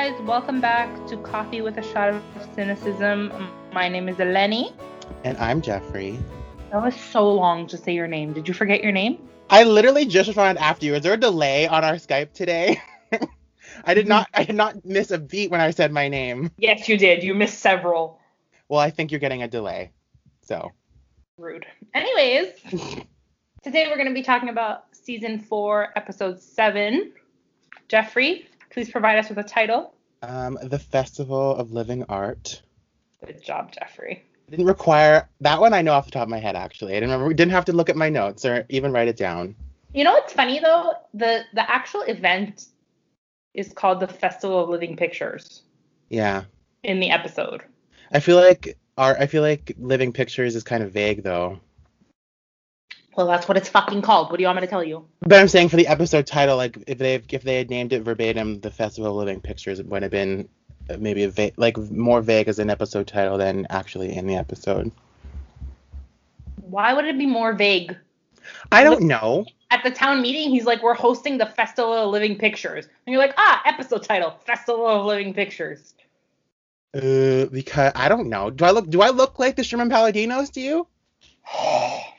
Guys. Welcome back to Coffee with a Shot of Cynicism. My name is Eleni. And I'm Jeffrey. That was so long to say your name. Did you forget your name? I literally just responded after you. Is there a delay on our Skype today? I did mm-hmm. not I did not miss a beat when I said my name. Yes, you did. You missed several. Well, I think you're getting a delay. So rude. Anyways, today we're going to be talking about season 4, episode 7. Jeffrey, please provide us with a title. Um, the Festival of Living Art. Good job, Jeffrey. Didn't require that one. I know off the top of my head. Actually, I didn't remember. Didn't have to look at my notes or even write it down. You know what's funny though? The the actual event is called the Festival of Living Pictures. Yeah. In the episode. I feel like art. I feel like Living Pictures is kind of vague though. Well, that's what it's fucking called. What do you want me to tell you? But I'm saying for the episode title, like if they if they had named it verbatim, the Festival of Living Pictures, it would have been uh, maybe a va- like more vague as an episode title than actually in the episode. Why would it be more vague? I don't know. At the town meeting, he's like, "We're hosting the Festival of Living Pictures," and you're like, "Ah, episode title: Festival of Living Pictures." Uh, because I don't know. Do I look? Do I look like the Sherman Palladinos to you?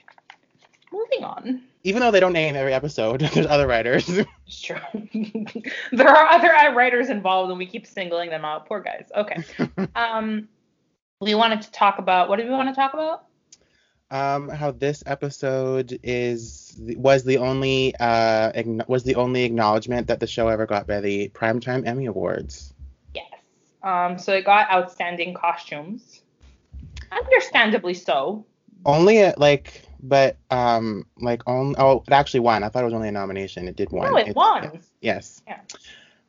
Moving on. Even though they don't name every episode, there's other writers. It's true. there are other writers involved, and we keep singling them out. Poor guys. Okay. um, we wanted to talk about. What did we want to talk about? Um, how this episode is was the only uh was the only acknowledgement that the show ever got by the Primetime Emmy Awards. Yes. Um, so it got outstanding costumes. Understandably so. Only at like but um like on oh it actually won. I thought it was only a nomination. It did win. No, it, it won. Yes. Yeah.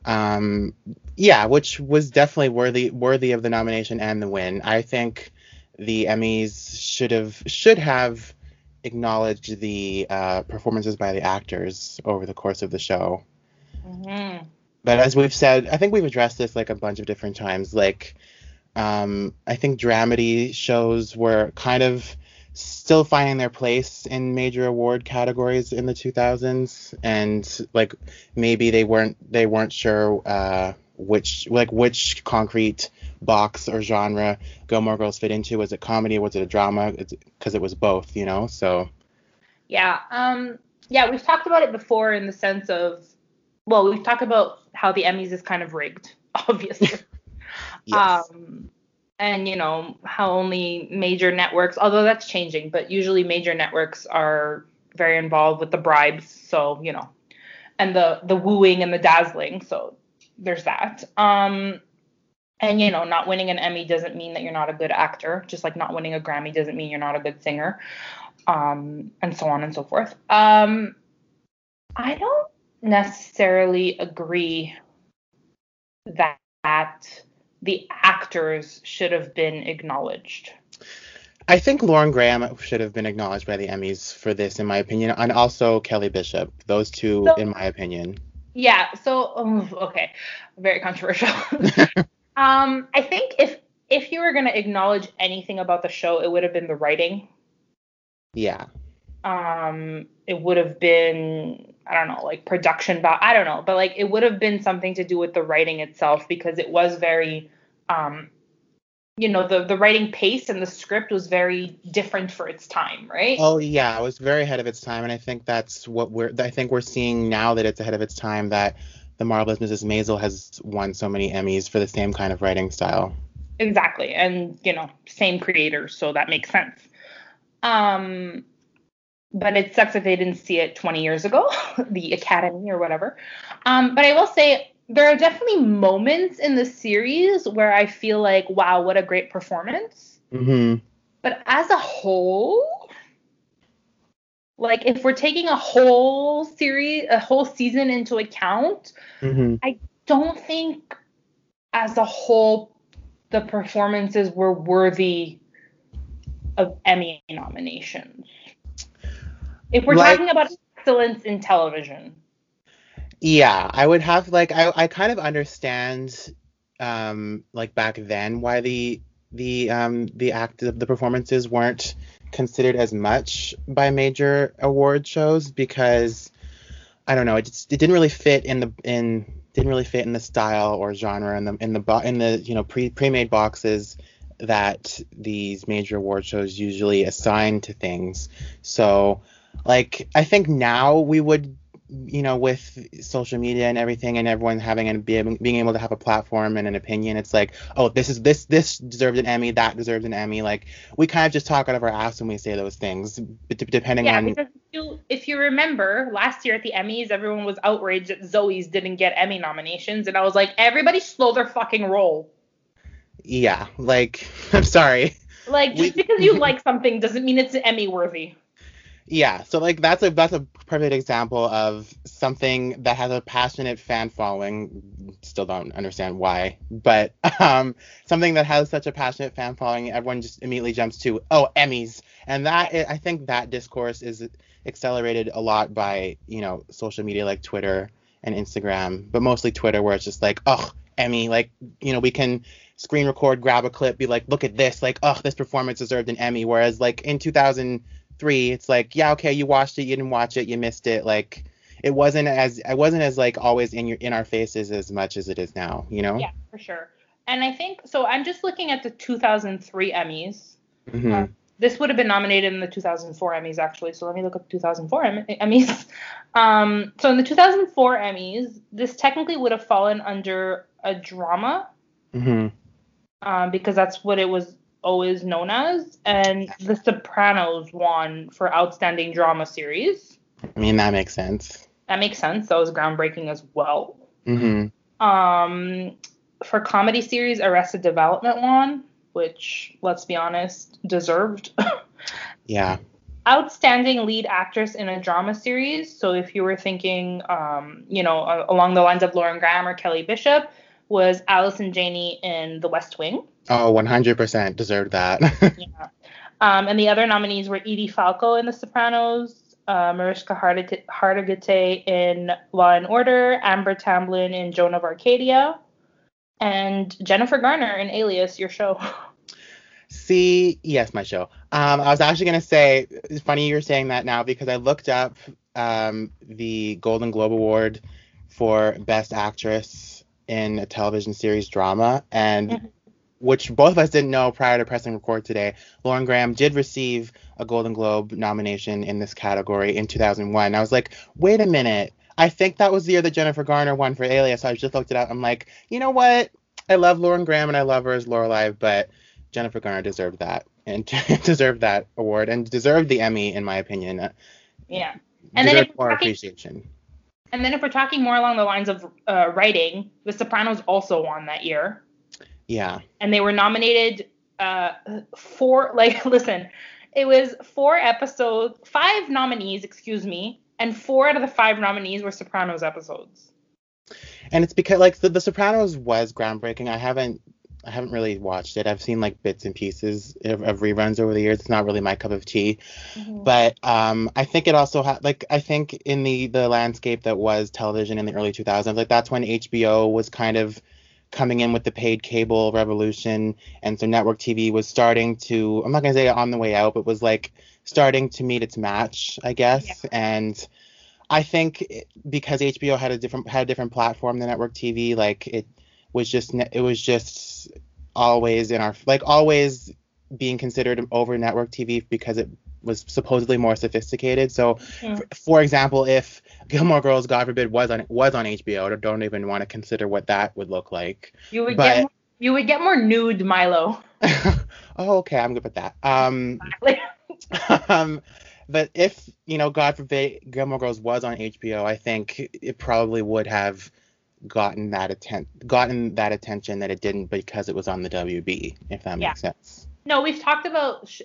Um yeah, which was definitely worthy worthy of the nomination and the win. I think the Emmys should have should have acknowledged the uh, performances by the actors over the course of the show. Mm-hmm. But as we've said, I think we've addressed this like a bunch of different times. Like, um, I think dramedy shows were kind of still finding their place in major award categories in the 2000s and like maybe they weren't they weren't sure uh, which like which concrete box or genre Gilmore Girls fit into. Was it comedy? Was it a drama? Because it was both you know? So yeah um yeah we've talked about it before in the sense of well we've talked about how the Emmys is kind of rigged obviously. Yes. um and you know how only major networks although that's changing but usually major networks are very involved with the bribes so you know and the the wooing and the dazzling so there's that. Um and you know not winning an emmy doesn't mean that you're not a good actor. Just like not winning a grammy doesn't mean you're not a good singer um and so on and so forth. Um i don't necessarily agree that, that the actors should have been acknowledged. I think Lauren Graham should have been acknowledged by the Emmys for this, in my opinion, and also Kelly Bishop. Those two, so, in my opinion. Yeah. So, um, okay, very controversial. um, I think if if you were gonna acknowledge anything about the show, it would have been the writing. Yeah. Um, it would have been I don't know, like production, but I don't know, but like it would have been something to do with the writing itself because it was very, um, you know, the the writing pace and the script was very different for its time, right? Oh yeah, it was very ahead of its time, and I think that's what we're. I think we're seeing now that it's ahead of its time that the marvelous Mrs. Maisel has won so many Emmys for the same kind of writing style. Exactly, and you know, same creators, so that makes sense. Um, but it sucks if they didn't see it 20 years ago, the Academy or whatever. Um, but I will say there are definitely moments in the series where I feel like, wow, what a great performance. Mm-hmm. But as a whole, like if we're taking a whole series, a whole season into account, mm-hmm. I don't think as a whole the performances were worthy of Emmy nominations. If we're like, talking about excellence in television. Yeah, I would have like I I kind of understand um like back then why the the um the act the performances weren't considered as much by major award shows because I don't know it just, it didn't really fit in the in didn't really fit in the style or genre in the in the bo- in the you know pre pre-made boxes that these major award shows usually assign to things. So like I think now we would you know with social media and everything and everyone having and being, being able to have a platform and an opinion it's like oh this is this this deserves an emmy that deserves an emmy. Like we kind of just talk out of our ass when we say those things depending yeah, on because if you, if you remember last year at the emmys everyone was outraged that zoey's didn't get emmy nominations and i was like everybody slow their fucking roll yeah like i'm sorry. Like just we, because you like something doesn't mean it's emmy worthy yeah, so like that's a that's a perfect example of something that has a passionate fan following. Still don't understand why, but um, something that has such a passionate fan following, everyone just immediately jumps to oh Emmys, and that I think that discourse is accelerated a lot by you know social media like Twitter and Instagram, but mostly Twitter where it's just like oh Emmy, like you know we can screen record, grab a clip, be like look at this, like oh this performance deserved an Emmy, whereas like in 2000 three, it's like, yeah, okay, you watched it, you didn't watch it, you missed it. Like it wasn't as it wasn't as like always in your in our faces as much as it is now, you know? Yeah, for sure. And I think so. I'm just looking at the 2003 Emmys. Mm-hmm. Uh, this would have been nominated in the 2004 Emmys actually. So let me look up 2004 Emmys. Um, so in the 2004 Emmys, this technically would have fallen under a drama. Mm-hmm. Um, because that's what it was always known as, and The Sopranos won for Outstanding Drama Series. I mean, that makes sense. That makes sense. That was groundbreaking as well. Mm-hmm. Um, for comedy series, Arrested Development won, which, let's be honest, deserved. yeah. Outstanding lead actress in a drama series. So if you were thinking, um, you know, along the lines of Lauren Graham or Kelly Bishop, was Allison Janney in The West Wing. Oh, 100% deserved that. yeah. Um, and the other nominees were Edie Falco in The Sopranos, uh, Mariska Hargitay in Law and Order, Amber Tamblyn in Joan of Arcadia, and Jennifer Garner in Alias, your show. See, yes, my show. Um, I was actually gonna say, it's funny you're saying that now because I looked up um, the Golden Globe Award for Best Actress in a television series drama, and mm-hmm which both of us didn't know prior to pressing record today, Lauren Graham did receive a Golden Globe nomination in this category in 2001. I was like, wait a minute. I think that was the year that Jennifer Garner won for Alias. So I just looked it up. I'm like, you know what? I love Lauren Graham and I love her as Lorelai, but Jennifer Garner deserved that and deserved that award and deserved the Emmy in my opinion. Yeah. And then more talking, appreciation. And then if we're talking more along the lines of uh, writing, The Sopranos also won that year. Yeah. And they were nominated uh four like listen, it was four episodes, five nominees, excuse me, and four out of the five nominees were Sopranos episodes. And it's because like the, the Sopranos was groundbreaking. I haven't I haven't really watched it. I've seen like bits and pieces of, of reruns over the years. It's not really my cup of tea. Mm-hmm. But um, I think it also had like I think in the the landscape that was television in the early 2000s, like that's when HBO was kind of coming in with the paid cable revolution, and so network TV was starting to I'm not gonna say on the way out, but was like starting to meet its match, I guess. Yeah. And I think because HBO had a different had a different platform than network TV, like it was just it was just always in our like always being considered over network TV because it was supposedly more sophisticated. So, yeah. for, for example, if Gilmore Girls, God forbid, was on was on HBO, I don't even want to consider what that would look like. You would but, get more, you would get more nude Milo. oh, okay, I'm good with that. Um, um, but if you know, God forbid, Gilmore Girls was on HBO, I think it probably would have gotten that atten- gotten that attention that it didn't because it was on the WB, if that yeah. makes sense. No, we've talked about sh-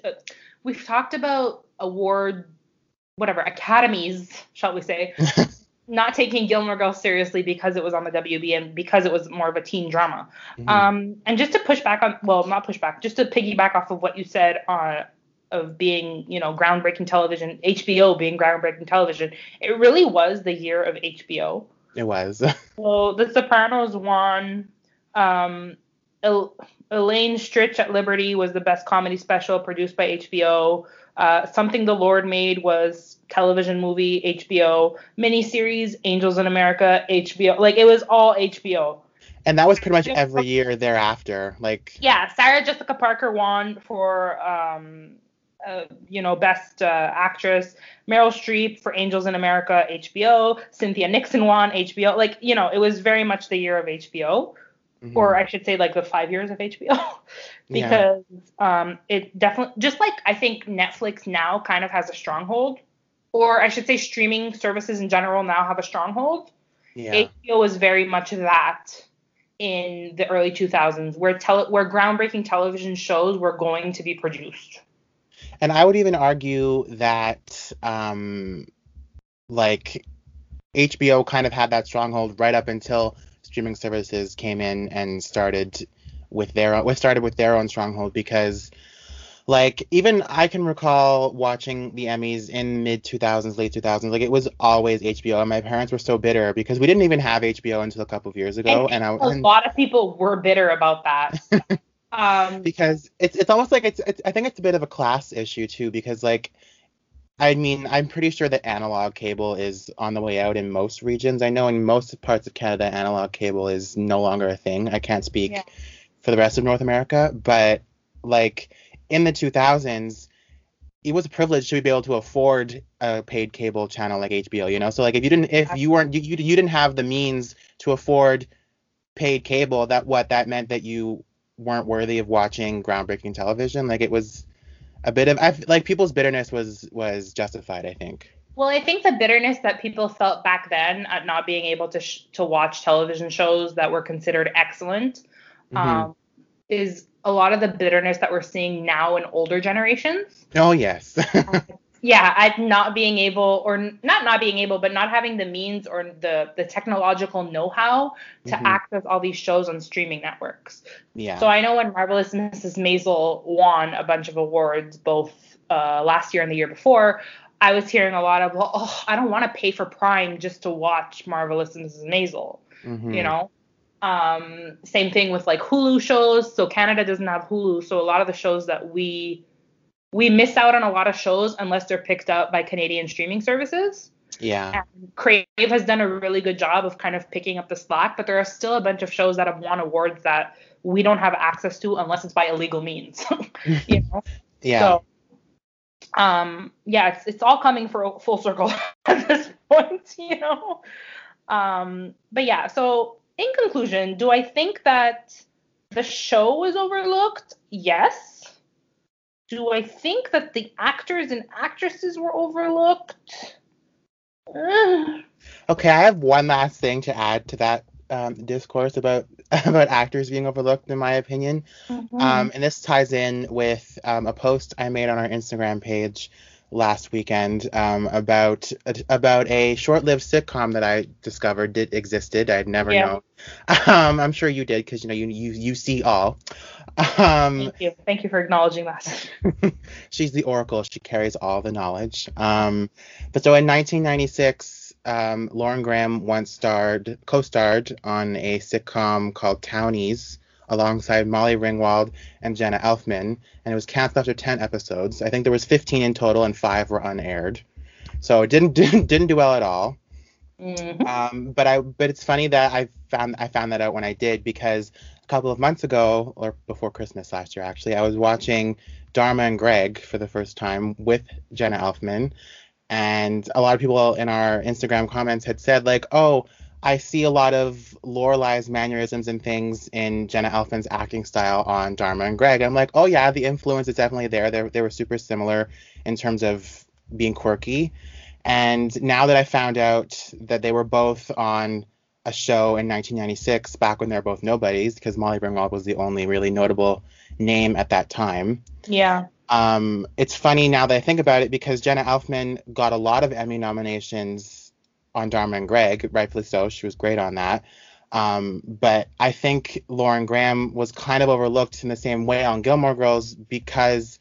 we've talked about award whatever academies, shall we say, not taking Gilmore Girls seriously because it was on the WB and because it was more of a teen drama. Mm-hmm. Um, and just to push back on, well, not push back, just to piggyback off of what you said on of being, you know, groundbreaking television, HBO being groundbreaking television, it really was the year of HBO. It was. well, The Sopranos won. Um, El- Elaine Stritch at Liberty was the best comedy special produced by HBO. Uh, Something the Lord Made was television movie, HBO, miniseries, Angels in America, HBO. Like it was all HBO. And that was pretty much every year thereafter. Like Yeah, Sarah Jessica Parker won for um, uh, you know, best uh, actress. Meryl Streep for Angels in America, HBO. Cynthia Nixon won HBO. Like you know, it was very much the year of HBO, mhm. or I should say like the five years of HBO, Yeah. because um, it definitely just like I think Netflix now kind of has a stronghold, or I should say streaming services in general now have a stronghold. yeah. HBO was very much that in the early 2000s, where tele- where groundbreaking television shows were going to be produced. And I would even argue that um like HBO kind of had that stronghold right up until streaming services came in and started with their own started with their own stronghold because like even I can recall watching the Emmys in mid 2000s, late 2000s. Like it was always HBO, and my parents were so bitter because we didn't even have HBO until a couple of years ago, and, I A and, lot of people were bitter about that. um, because it's it's almost like it's, it's I think it's a bit of a class issue too because like I mean I'm pretty sure that analog cable is on the way out in most regions. I know in most parts of Canada analog cable is no longer a thing. I can't speak Yeah. for the rest of North America, but like in the 2000s it was a privilege to be able to afford a paid cable channel like HBO, you know? So like if you didn't if you weren't you, you, you didn't have the means to afford paid cable, that what that meant that you weren't worthy of watching groundbreaking television. Like it was a bit of I like people's bitterness was was justified, I think. well, I think the bitterness that people felt back then at not being able to sh- to watch television shows that were considered excellent Mhm. um, is a lot of the bitterness that we're seeing now in older generations. Oh yes. yeah at not being able or not not being able but not having the means or the the technological know-how to Mhm. access all these shows on streaming networks yeah. so i know when marvelous mrs maisel won a bunch of awards both uh, last year and the year before i was hearing a lot of well oh, i don't want to pay for prime just to watch marvelous mrs maisel Mhm. you know um same thing with like hulu shows so canada doesn't have hulu so a lot of the shows that we we miss out on a lot of shows unless they're picked up by canadian streaming services. Yeah. and crave has done a really good job of kind of picking up the slack but there are still a bunch of shows that have won awards that we don't have access to unless it's by illegal means you know? Yeah. so um yeah it's it's all coming for full circle at this point you know? Um but yeah so in conclusion do i think that the show was overlooked? Yes do i think that the actors and actresses were overlooked Okay, I have one last thing to add to that um, discourse about about actors being overlooked, in my opinion. mhm. Um, and this ties in with um, a post I made on our Instagram page last weekend um, about about a short-lived sitcom that I discovered did existed. I'd never Yeah. known. Um, I'm sure you did because you know you you you see all. Um, thank you thank you for acknowledging that she's the oracle. She carries all the knowledge. Um, but so in 1996, um, Lauren Graham once starred, co-starred on a sitcom called Townies alongside Molly Ringwald and Jenna Elfman, and it was canceled after 10 episodes. I think there was 15 in total, and five were unaired. So it didn't didn't, didn't do well at all. Mhm. Um, but I but it's funny that I found I found that out when I did because a couple of months ago or before Christmas last year actually I was watching Dharma and Greg for the first time with Jenna Elfman and a lot of people in our Instagram comments had said like oh I see a lot of Lorelai's mannerisms and things in Jenna Elfman's acting style on Dharma and Greg. I'm like, oh yeah, the influence is definitely there. They they were super similar in terms of being quirky. And now that I found out that they were both on a show in 1996, back when they were both nobodies, because Molly Ringwald was the only really notable name at that time. yeah Um, it's funny now that I think about it because Jenna Elfman got a lot of Emmy nominations on Dharma and Greg, rightfully so. She was great on that. Um, but I think Lauren Graham was kind of overlooked in the same way on Gilmore Girls because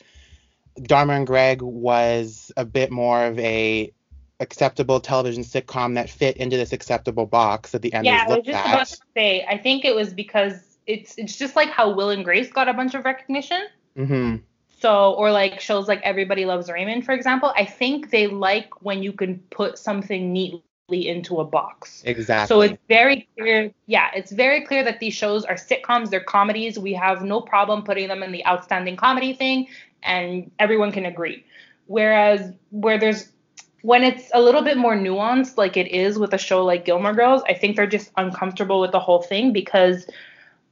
Dharma and Greg was a bit more of a acceptable television sitcom that fit into this acceptable box that the Emmys yeah, I was just at. about to say. I think it was because it's it's just like how Will and Grace got a bunch of recognition. hmm So, or like shows like Everybody Loves Raymond, for example, I think they like when you can put something neatly into a box. Exactly. So it's very clear, yeah, it's very clear that these shows are sitcoms, they're comedies. We have no problem putting them in the outstanding comedy thing, and everyone can agree. Whereas where there's when it's a little bit more nuanced, like it is with a show like Gilmore Girls, I think they're just uncomfortable with the whole thing because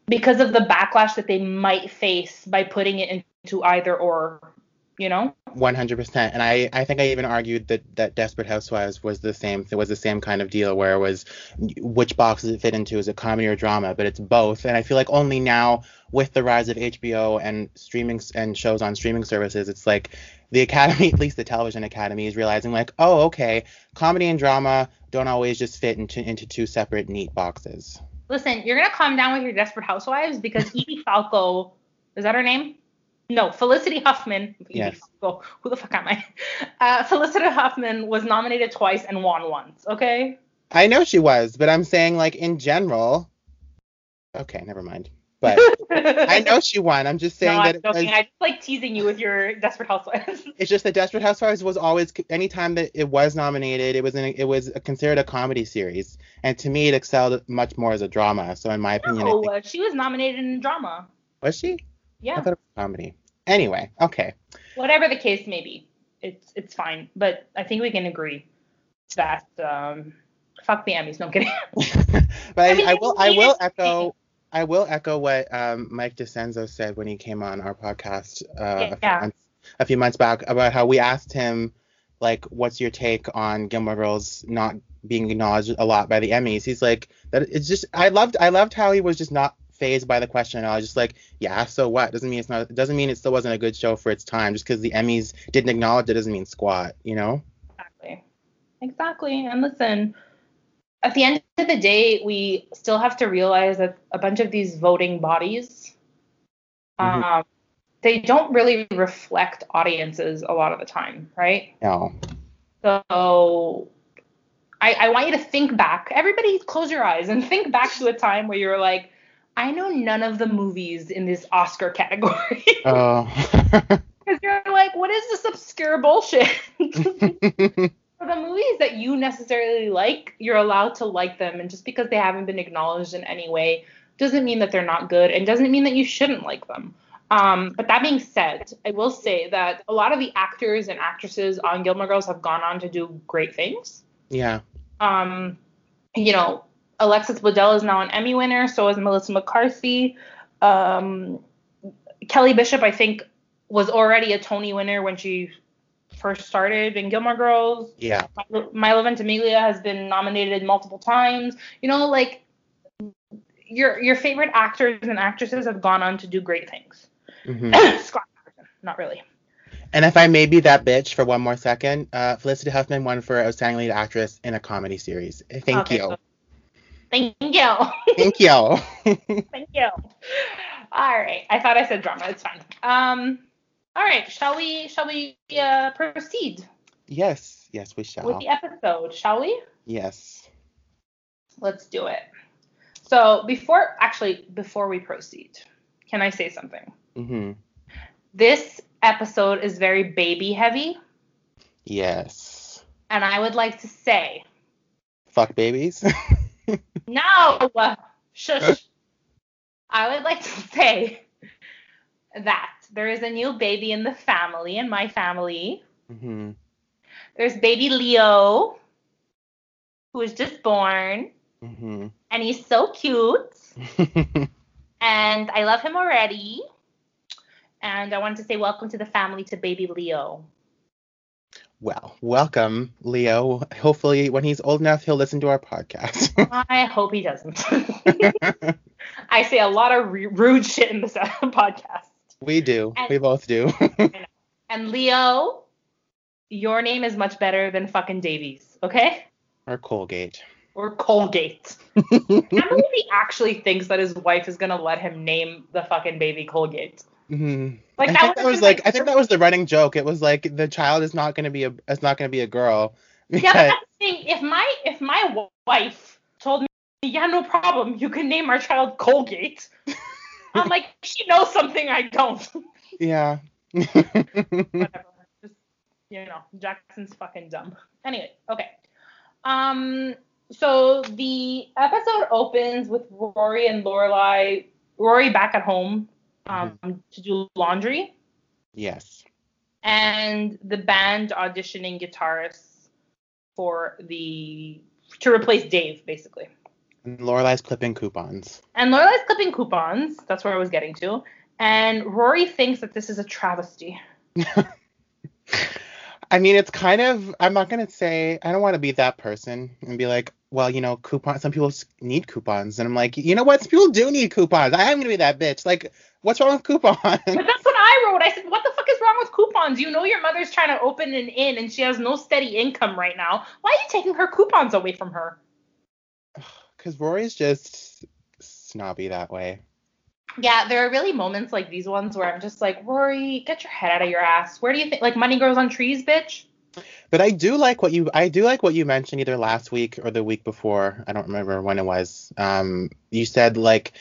because of the backlash that they might face by putting it into either or, you know? 100%. And I, I think I even argued that, that Desperate Housewives was the same it was the same kind of deal where it was which box does it fit into? Is it comedy or drama? But it's both. And I feel like only now with the rise of HBO and streaming and shows on streaming services, it's like the Academy, at least the Television Academy, is realizing like, oh, okay, comedy and drama don't always just fit into into two separate neat boxes. Listen, you're gonna calm down with your Desperate Housewives because Edie Falco, is that her name? No, Felicity Huffman. Yes. Who the fuck am I? Uh, Felicity Huffman was nominated twice and won once. Okay. I know she was, but I'm saying like in general. Okay, never mind. But I know she won. I'm just saying no, that I'm joking. I just like teasing you with your Desperate Housewives. it's just that Desperate Housewives was always anytime that it was nominated, it was in, it was considered a comedy series, and to me it excelled much more as a drama. So in my opinion, no, think, she was nominated in drama. was she? Yeah. I thought it was comedy. Anyway, okay. Whatever the case may be, it's it's fine. But I think we can agree that um, fuck the Emmys. No I'm kidding. but I, mean, I will I will echo I will echo what um, Mike DeCenzo said when he came on our podcast uh, a, few Yeah. months, a few months back about how we asked him like what's your take on Gilmore Girls not being acknowledged a lot by the Emmys. He's like that it's just I loved I loved how he was just not phased by the question. I was just like, yeah, so what? Doesn't mean it's not it doesn't mean it still wasn't a good show for its time. Just because the Emmys didn't acknowledge it doesn't mean squat, you know? Exactly. Exactly. And listen, at the end of the day, we still have to realize that a bunch of these voting bodies, Mhm. um, they don't really reflect audiences a lot of the time, right? No. So I, I want you to think back. Everybody close your eyes and think back to a time where you were like, I know none of the movies in this Oscar category. Oh. Because you're like, what is this obscure bullshit? For the movies that you necessarily like, you're allowed to like them, and just because they haven't been acknowledged in any way doesn't mean that they're not good, and doesn't mean that you shouldn't like them. Um, but that being said, I will say that a lot of the actors and actresses on Gilmore Girls have gone on to do great things. yeah. Um, you know, Alexis Bledel is now an Emmy winner, so is Melissa McCarthy. Um, Kelly Bishop, I think, was already a Tony winner when she first started in Gilmore Girls. Yeah. Milo Milo Ventimiglia has been nominated multiple times. You know, like your your favorite actors and actresses have gone on to do great things. hmm Scott not really. And if I may be that bitch for one more second, uh, Felicity Huffman won for Outstanding Lead Actress in a Comedy Series. Thank Okay, you. so- Thank you. Thank you. Thank you. All right. I thought I said drama. It's fine. Um. All right. Shall we? Shall we uh, proceed yes, yes, we shall. with the episode? Shall we? Yes. Let's do it. So before, actually, before we proceed, can I say something? Mm-hmm. This episode is very baby heavy, Yes. and I would like to say, Fuck babies. no, shush. I would like to say that there is a new baby in the family, in my family. hmm There's baby Leo, who was just born, hmm and he's so cute, and I love him already. And I wanted to say welcome to the family to baby Leo. Well, welcome, Leo. Hopefully, when he's old enough, he'll listen to our podcast. I hope he doesn't. I say a lot of re- rude shit in this podcast. we do. And- we both do. And Leo, your name is much better than fucking Davies, okay? or Colgate. Or Colgate. I can't believe he actually thinks that his wife is gonna let him name the fucking baby Colgate. Hmm Like I that, think that was like I think that was the running joke. It was like the child is not gonna be a it's not gonna be a girl. Yeah, but that's the thing. If my if my wife told me, yeah, no problem, you can name our child Colgate, I'm like, she knows something I don't. Yeah, Whatever. Just you know, Jackson's fucking dumb. Anyway, okay. Um. So the episode opens with Rory and Lorelai. Rory back at home um, to do laundry, yes. and the band auditioning guitarists for the to replace Dave, basically. And Lorelai's clipping coupons. And Lorelai's clipping coupons. That's where I was getting to. And Rory thinks that this is a travesty. I mean, it's kind of. I'm not gonna say. I don't want to be that person and be like, well, you know, coupons. Some people need coupons, and I'm like, you know what? Some people do need coupons. I am gonna be that bitch. Like, what's wrong with coupons? But that's what I wrote. I said, what the fuck is wrong with coupons? You know your mother's trying to open an inn and she has no steady income right now. Why are you taking her coupons away from her? Because Rory's just snobby that way. Yeah, there are really moments like these ones where I'm just like, Rory, get your head out of your ass. Where do you think like money grows on trees, bitch? But I do like what you I do like what you mentioned either last week or the week before. I don't remember when it was. Um, you said like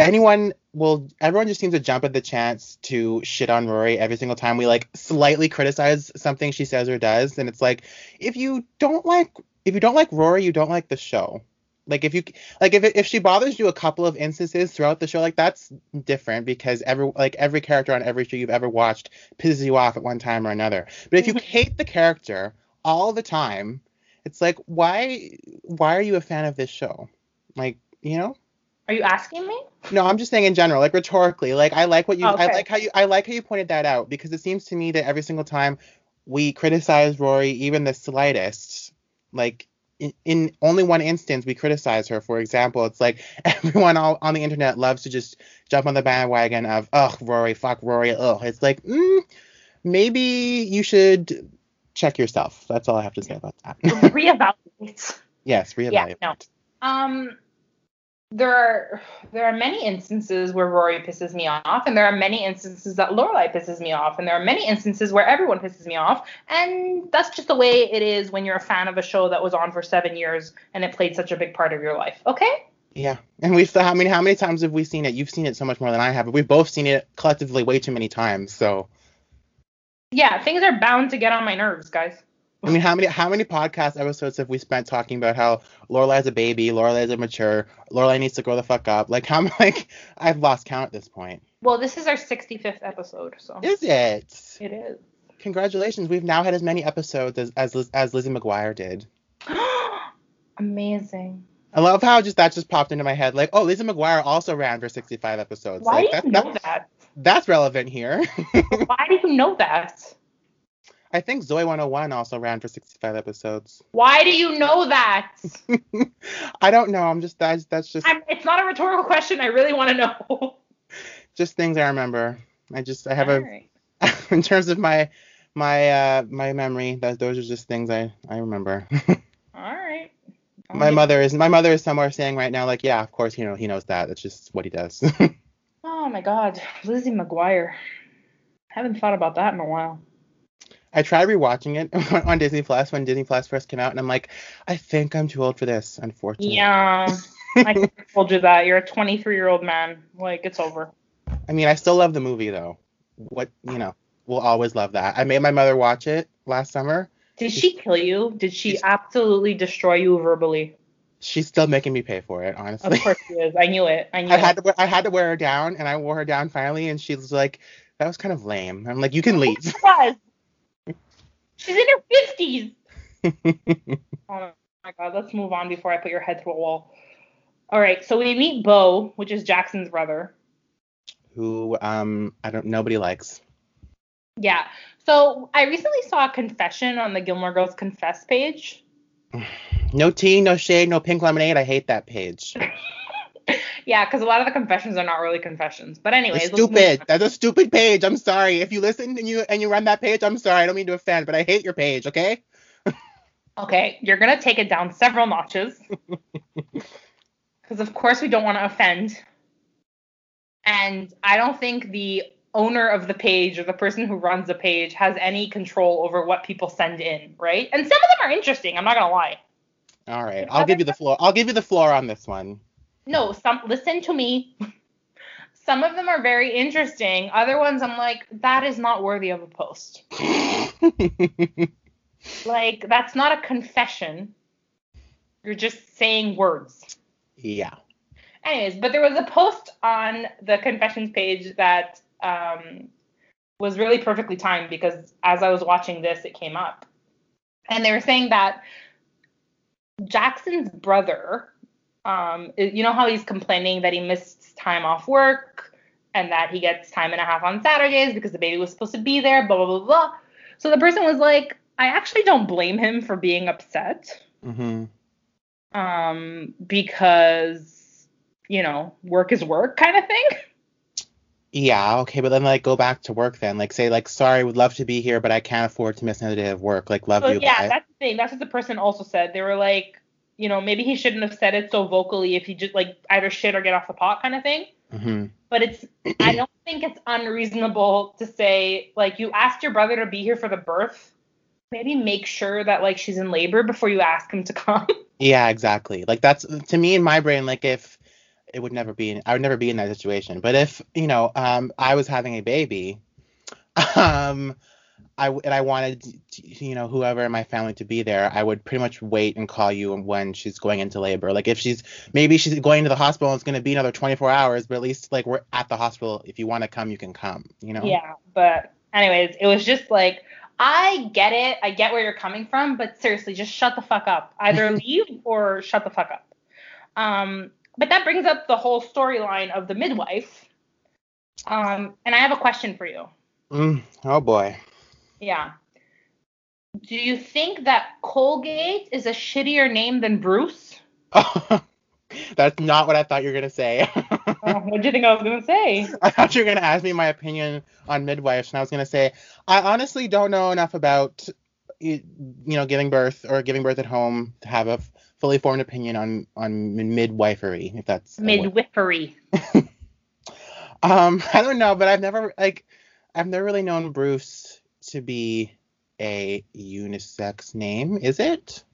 anyone will everyone just seems to jump at the chance to shit on Rory every single time we like slightly criticize something she says or does, and it's like if you don't like if you don't like Rory, you don't like the show. Like if you like if if she bothers you a couple of instances throughout the show, like that's different because every like every character on every show you've ever watched pisses you off at one time or another. But if you Mhm. hate the character all the time, it's like why why are you a fan of this show? Like you know. Are you asking me? No, I'm just saying in general, like rhetorically. Like I like what you I like how you I like how you pointed that out because it seems to me that every single time we criticize Rory, even the slightest, like in, in only one instance we criticize her. For example, it's like everyone all, on the internet loves to just jump on the bandwagon of ugh Rory, fuck Rory, ugh. It's like mm, maybe you should check yourself. That's all I have to say about that. Reevaluate. yes, reevaluate. Yeah, no. Um, there are there are many instances where Rory pisses me off, and there are many instances that Lorelai pisses me off, and there are many instances where everyone pisses me off, and that's just the way it is when you're a fan of a show that was on for seven years and it played such a big part of your life. Okay? Yeah, and we've how many how many times have we seen it? You've seen it so much more than I have, but we've both seen it collectively way too many times. So Yeah, things are bound to get on my nerves, guys. I mean, how many how many podcast episodes have we spent talking about how Lorelai's a baby, Lorelai's a mature, Lorelai needs to grow the fuck up? Like how like I've lost count at this point. Well, this is our 65th episode, so Is it? it is. Congratulations, we've now had as many episodes as as, as Lizzie McGuire did. Amazing. I love how just that just popped into my head. Like, oh, Lizzie McGuire also ran for 65 episodes. Why like, do you that- know that? That's relevant here. Why do you know that? I think Zoey 101 also ran for 65 episodes. Why do you know that? I don't know. I'm just that's that's just I'm, it's not a rhetorical question. I really want to know. just things I remember. I just I have a Alright. in terms of my my uh my memory. That those are just things I I remember. All right. my mother is my mother is somewhere saying right now like yeah of course you know he knows that. That's just what he does. Oh my God, Lizzie McGuire. I Haven't thought about that in a while. I tried rewatching it on Disney Plus when Disney Plus first came out, and I'm like, I think I'm too old for this. Unfortunately. Yeah, I told you that. You're a 23 year old man. Like it's over. I mean, I still love the movie though. What you know, we'll always love that. I made my mother watch it last summer. Did she kill you? Did she absolutely destroy you verbally? She's still making me pay for it, honestly. Of course she is. I knew it. I knew I it. had to I had to wear her down, and I wore her down finally, and she was like, "That was kind of lame." I'm like, "You can leave." Was. She's in her 50s. Oh my god, let's move on before I put your head through a wall. All right, so we meet Beau, which is Jackson's brother. Who um I don't nobody likes. Yeah. So I recently saw a confession on the Gilmore Girls Confess page. No tea, no shade, no pink lemonade. I hate that page. yeah, because a lot of the confessions are not really confessions. But anyways, It's stupid. That's a stupid page. I'm sorry. If you listen and you and you run that page, I'm sorry. I don't mean to offend, but I hate your page. Okay. Okay, you're gonna take it down several notches. Because of course we don't want to offend. And I don't think the owner of the page or the person who runs the page has any control over what people send in, right? And some of them are interesting, I'm not gonna lie. All right. I'll give you the floor. I'll give you the floor on this one. No, some listen to me. Some of them are very interesting. Other ones, I'm like, that is not worthy of a post. like, that's not a confession. You're just saying words. yeah. Anyways, but there was a post on the confessions page that um, was really perfectly timed because as I was watching this, it came up. And they were saying that Jackson's brother, um, you know how he's complaining that he missed time off work and that he gets time and a half on Saturdays because the baby was supposed to be there, blah, blah, blah, blah. So the person was like, I actually don't blame him for being upset Mm-hmm. um, because, you know, work is work kind of thing. Yeah, okay, but then like go back to work then. Like say like sorry, would love to be here, but I can't afford to miss another day of work. Like love So you. yeah, that's the thing. That's what the person also said. They were like, you know, maybe he shouldn't have said it so vocally if he just like either shit or get off the pot kind of thing. hmm But it's I don't think it's unreasonable to say like you asked your brother to be here for the birth. Maybe make sure that like she's in labor before you ask him to come. Yeah, exactly. Like that's to me in my brain. Like if it would never be, in, I would never be in that situation. But if you know, um, I was having a baby, um, I and I wanted to, you know whoever in my family to be there, I would pretty much wait and call you when she's going into labor. Like if she's maybe she's going to the hospital and it's going to be another 24 hours, but at least like we're at the hospital. If you want to come, you can come. You know. Yeah, but anyways, it was just like I get it. I get where you're coming from, but seriously, just shut the fuck up. Either leave or shut the fuck up. Um, but that brings up the whole storyline of the midwife. Um, and I have a question for you. Mm, oh boy. Yeah. Do you think that Colgate is a shittier name than Bruce? That's not what I thought you were gonna say. Oh, what do you think I was gonna say? I thought you were gonna ask me my opinion on midwives, and I was gonna say I honestly don't know enough about you you know giving birth or giving birth at home to have a f- fully formed opinion on on midwifery, if that's. Midwifery. Um, I don't know, but I've never like I've never really known Bruce to be a unisex name. Is it?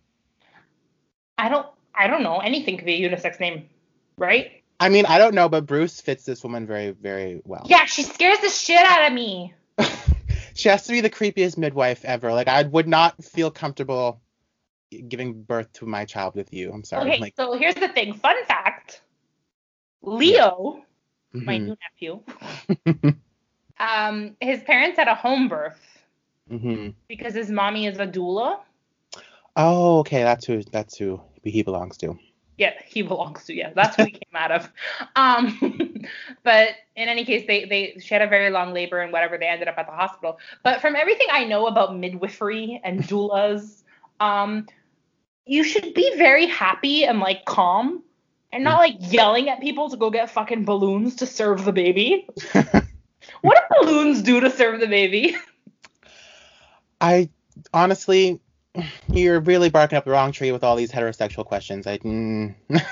I don't. I don't know. Anything could be a unisex name, right? I mean, I don't know, but Bruce fits this woman very, very well. Yeah, she scares the shit out of me. she has to be the creepiest midwife ever. Like I would not feel comfortable giving birth to my child with you. I'm sorry. Okay, Like, so here's the thing. Fun fact: Leo, my mhm, new nephew, um, his parents had a home birth mhm. because his mommy is a doula. Oh, okay, that's who that's who he belongs to. Yeah, he belongs to. Yeah, that's who he came out of. Um, but in any case, they they she had a very long labor and whatever. They ended up at the hospital. But from everything I know about midwifery and doulas, um, you should be very happy and like calm, and not like yelling at people to go get fucking balloons to serve the baby. What do balloons do to serve the baby? I honestly, you're really barking up the wrong tree with all these heterosexual questions. I mm,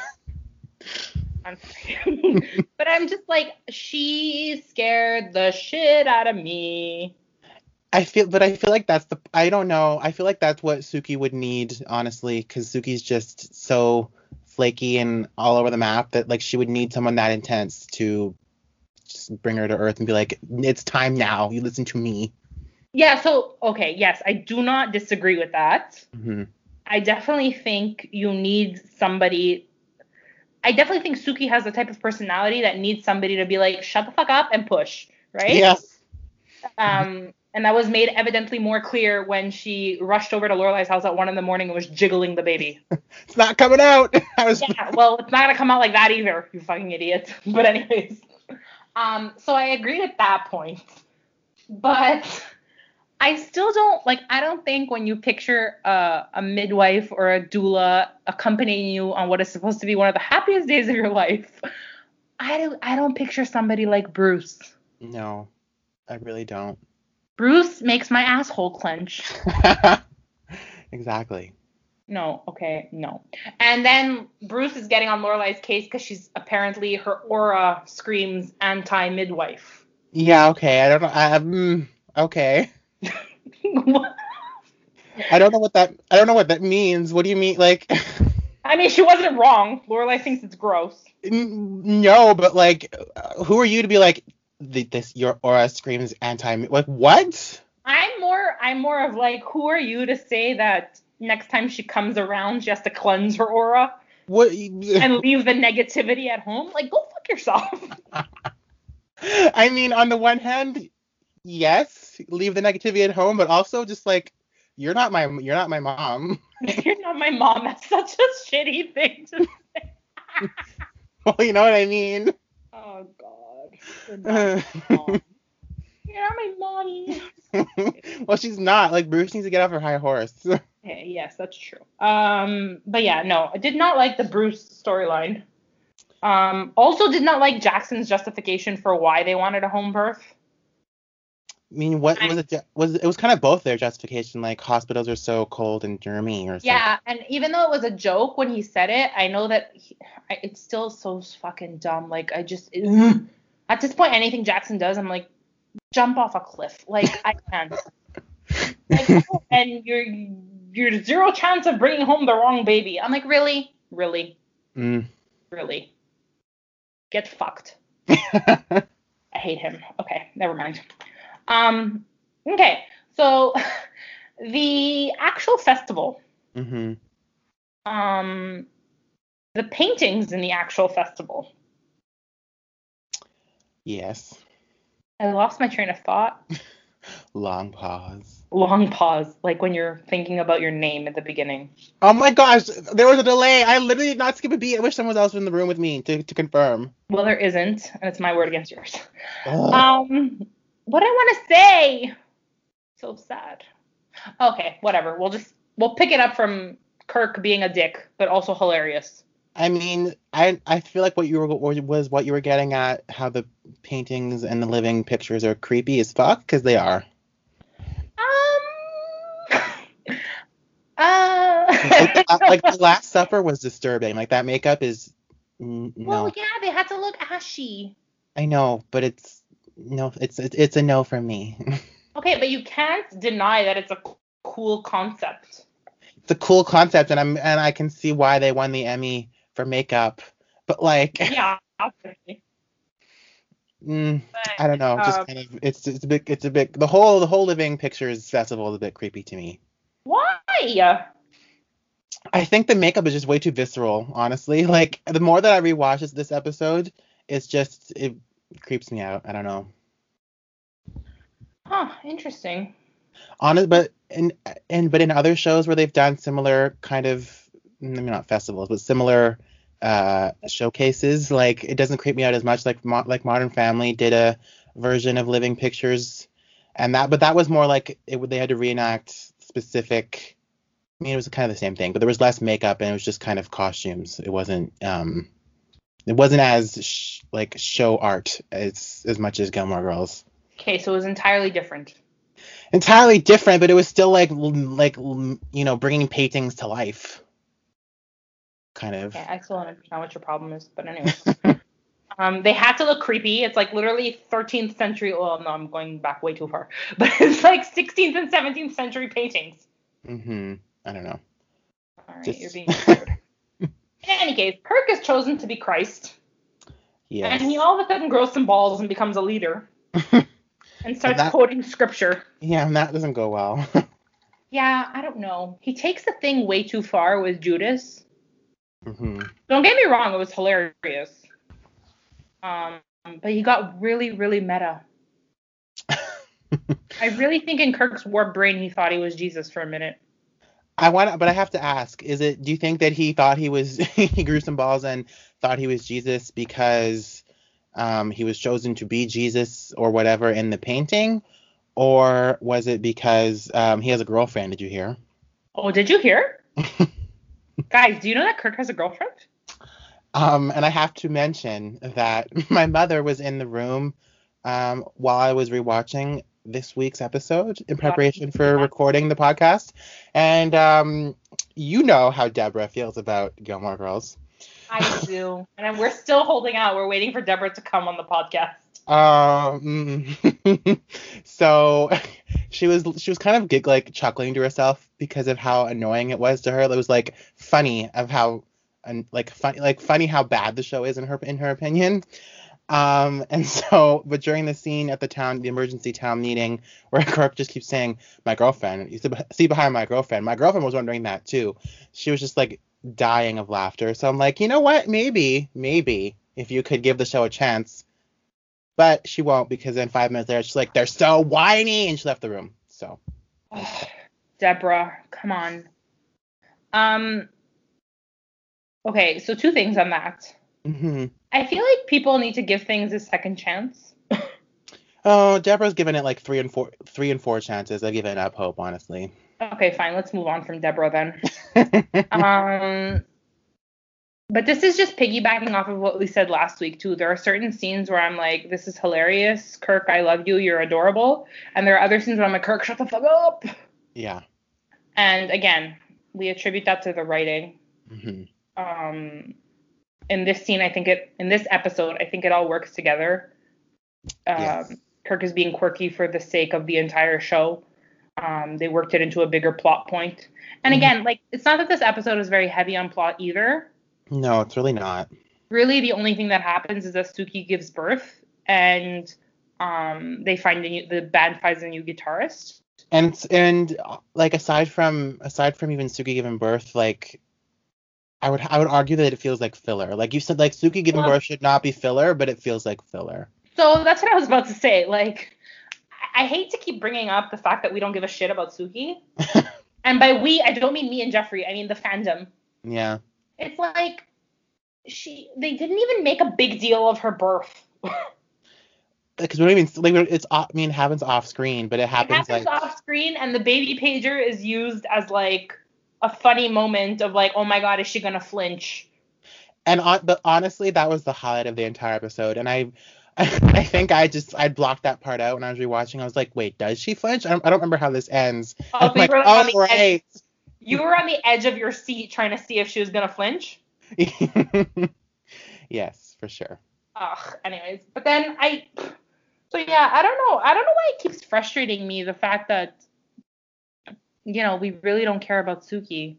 I'm but I'm just like, she scared the shit out of me. I feel, but I feel like that's the. I don't know. I feel like that's what Suki would need, honestly, because Suki's just so flaky and all over the map that like she would need someone that intense to just bring her to earth and be like, it's time now. You listen to me. Yeah, so okay, yes, I do not disagree with that. hmm I definitely think you need somebody I definitely think Suki has the type of personality that needs somebody to be like, shut the fuck up and push, right? Yes. Um and that was made evidently more clear when she rushed over to Lorelai's house at one in the morning and was jiggling the baby. It's not coming out. I was. yeah, well, it's not gonna come out like that either, you fucking idiot. But anyways, um, so I agreed at that point, but I still don't like. I don't think when you picture a, a midwife or a doula accompanying you on what is supposed to be one of the happiest days of your life, I don't. I don't picture somebody like Bruce. No, I really don't. Bruce makes my asshole clench. exactly. No, okay, no. And then Bruce is getting on Lorelai's case because she's apparently her aura screams anti midwife. Yeah. Okay. I don't know. I, mm, okay. I don't know what that. I don't know what that means. What do you mean? Like. I mean, she wasn't wrong. Lorelai thinks it's gross. No, but like, who are you to be like, this your aura screams anti? Like what? I'm more I'm more of like, who are you to say that next time she comes around she has to cleanse her aura What? and leave the negativity at home? Like, go fuck yourself. I mean, on the one hand, yes, leave the negativity at home, but also just like, you're not my you're not my mom. You're not my mom. That's such a shitty thing to say. well, you know what I mean. Oh God. You're not my mom. You're not my mommy. well, she's not. Like Bruce needs to get off her high horse. Okay, yes, that's true. Um, but yeah, no, I did not like the Bruce storyline. Um, also did not like Jackson's justification for why they wanted a home birth. I mean, what was it? Was it was kind of both their justification, like hospitals are so cold and germy, or something. Yeah, and even though it was a joke when he said it, I know that he, I, it's still so fucking dumb. Like I just at this point, anything Jackson does, I'm like, jump off a cliff. Like I can't. like, oh, and you're you're zero chance of bringing home the wrong baby. I'm like, really, really, Mm. really. Get fucked. I hate him. Okay, never mind. Um, okay, so the actual festival, hmm um, the paintings in the actual festival. Yes. I lost my train of thought. Long pause. Long pause, like when you're thinking about your name at the beginning. Oh my gosh, there was a delay. I literally did not skip a beat. I wish someone else was in the room with me to, to confirm. Well, there isn't, and it's my word against yours. Ugh. Um, what I want to say. So sad. Okay, whatever. We'll just we'll pick it up from Kirk being a dick, but also hilarious. I mean, I I feel like what you were was what you were getting at, how the paintings and the living pictures are creepy as fuck, because they are. Um. uh. Like, like the Last Supper was disturbing. Like that makeup is n- well, yeah, they had to look ashy. I know, but it's no, it's it's, it's a no from me. Okay, but you can't deny that it's a cool concept. it's a cool concept, and I'm and I can see why they won the Emmy for makeup, but like, Yeah, obviously. mm, But, I don't know, just um, kind of it's it's a bit it's a bit the whole the whole living pictures festival is a bit creepy to me. why? I think the makeup is just way too visceral, honestly. Like the more that I rewatch this, this episode, it's just it creeps me out. I don't know. Huh? Interesting. Honest, but in and but in other shows where they've done similar kind of maybe not festivals, but similar uh showcases, like it doesn't creep me out as much. Like Mo- like Modern Family did a version of Living Pictures, and that but that was more like it they had to reenact specific. I mean, it was kind of the same thing, but there was less makeup and it was just kind of costumes. It wasn't um, it wasn't as sh- like show art as as much as Gilmore Girls. Okay, so it was entirely different. Entirely different, but it was still like like you know bringing paintings to life. Kind of. Okay, I still don't understand what your problem is, but anyway. Um, they had to look creepy. It's like literally 13th century. Well, no, I'm going back way too far. But it's like 16th and 17th century paintings. mhm. I don't know. All right, Just- you're being weird. In any case, Kirk is chosen to be Christ, Yes. and he all of a sudden grows some balls and becomes a leader and starts that- quoting scripture. yeah, and that doesn't go well. Yeah, I don't know. He takes the thing way too far with Judas. mhm. Don't get me wrong, it was hilarious. Um, but he got really, really meta. I really think in Kirk's warped brain he thought he was Jesus for a minute. I want, but I have to ask: Is it? Do you think that he thought he was he grew some balls and thought he was Jesus because um, he was chosen to be Jesus or whatever in the painting, or was it because um, he has a girlfriend? Did you hear? Oh, did you hear? Guys, do you know that Kirk has a girlfriend? Um, and I have to mention that my mother was in the room um, while I was rewatching this week's episode in preparation for recording the podcast. And um, you know how Deborah feels about Gilmore Girls. I do. And we're still holding out. We're waiting for Deborah to come on the podcast. Um, so she was she was kind of gig like chuckling to herself because of how annoying it was to her. It was like funny of how and like funny like funny how bad the show is in her in her opinion. Um, and so, but during the scene at the town, the emergency town meeting, where Kirk just keeps saying, "My girlfriend," you see behind my girlfriend. My girlfriend was wondering that too. She was just like dying of laughter. So I'm like, you know what? Maybe, maybe if you could give the show a chance. But she won't because then five minutes later she's like, they're so whiny, and she left the room. So. Deborah, come on. Um. Okay, so two things on that. Mm-hmm. I feel like people need to give things a second chance. oh, Deborah's given it like three and four, three and four chances. I've given up hope, honestly. Okay, fine. Let's move on from Deborah then. um, but this is just piggybacking off of what we said last week too. There are certain scenes where I'm like, "This is hilarious, Kirk. I love you. You're adorable," and there are other scenes where I'm like, "Kirk, shut the fuck up." Yeah. And again, we attribute that to the writing. Mm-hmm. Um, in this scene, I think it in this episode, I think it all works together. Um, Yes. Kirk is being quirky for the sake of the entire show. Um, they worked it into a bigger plot point. And Mhm. again, like it's not that this episode is very heavy on plot either. No, it's really not. Really, the only thing that happens is that Suki gives birth, and um, they find a new, the band finds a new guitarist. And and uh, like aside from aside from even Suki giving birth, like I would I would argue that it feels like filler. Like you said, like Suki giving Well- birth should not be filler, but it feels like filler. So that's what I was about to say. Like, I hate to keep bringing up the fact that we don't give a shit about Suki. and by we, I don't mean me and Jeffrey. I mean the fandom. yeah. It's like she, they didn't even make a big deal of her birth. Because we don't even like it's I mean it happens off screen, but it it happens, happens like off screen, and the baby pager is used as like a funny moment of like, oh my god, is she gonna flinch? and on, but honestly that was the highlight of the entire episode, and I. I think I just I blocked that part out when I was rewatching. I was like, wait, does she flinch? I don't, I don't remember how this ends. Oh, like, oh the edge- right. You were on the edge of your seat trying to see if she was gonna flinch. yes, for sure. Ugh, anyways, but then I, so yeah, I don't know. I don't know why it keeps frustrating me the fact that, you know, we really don't care about Suki,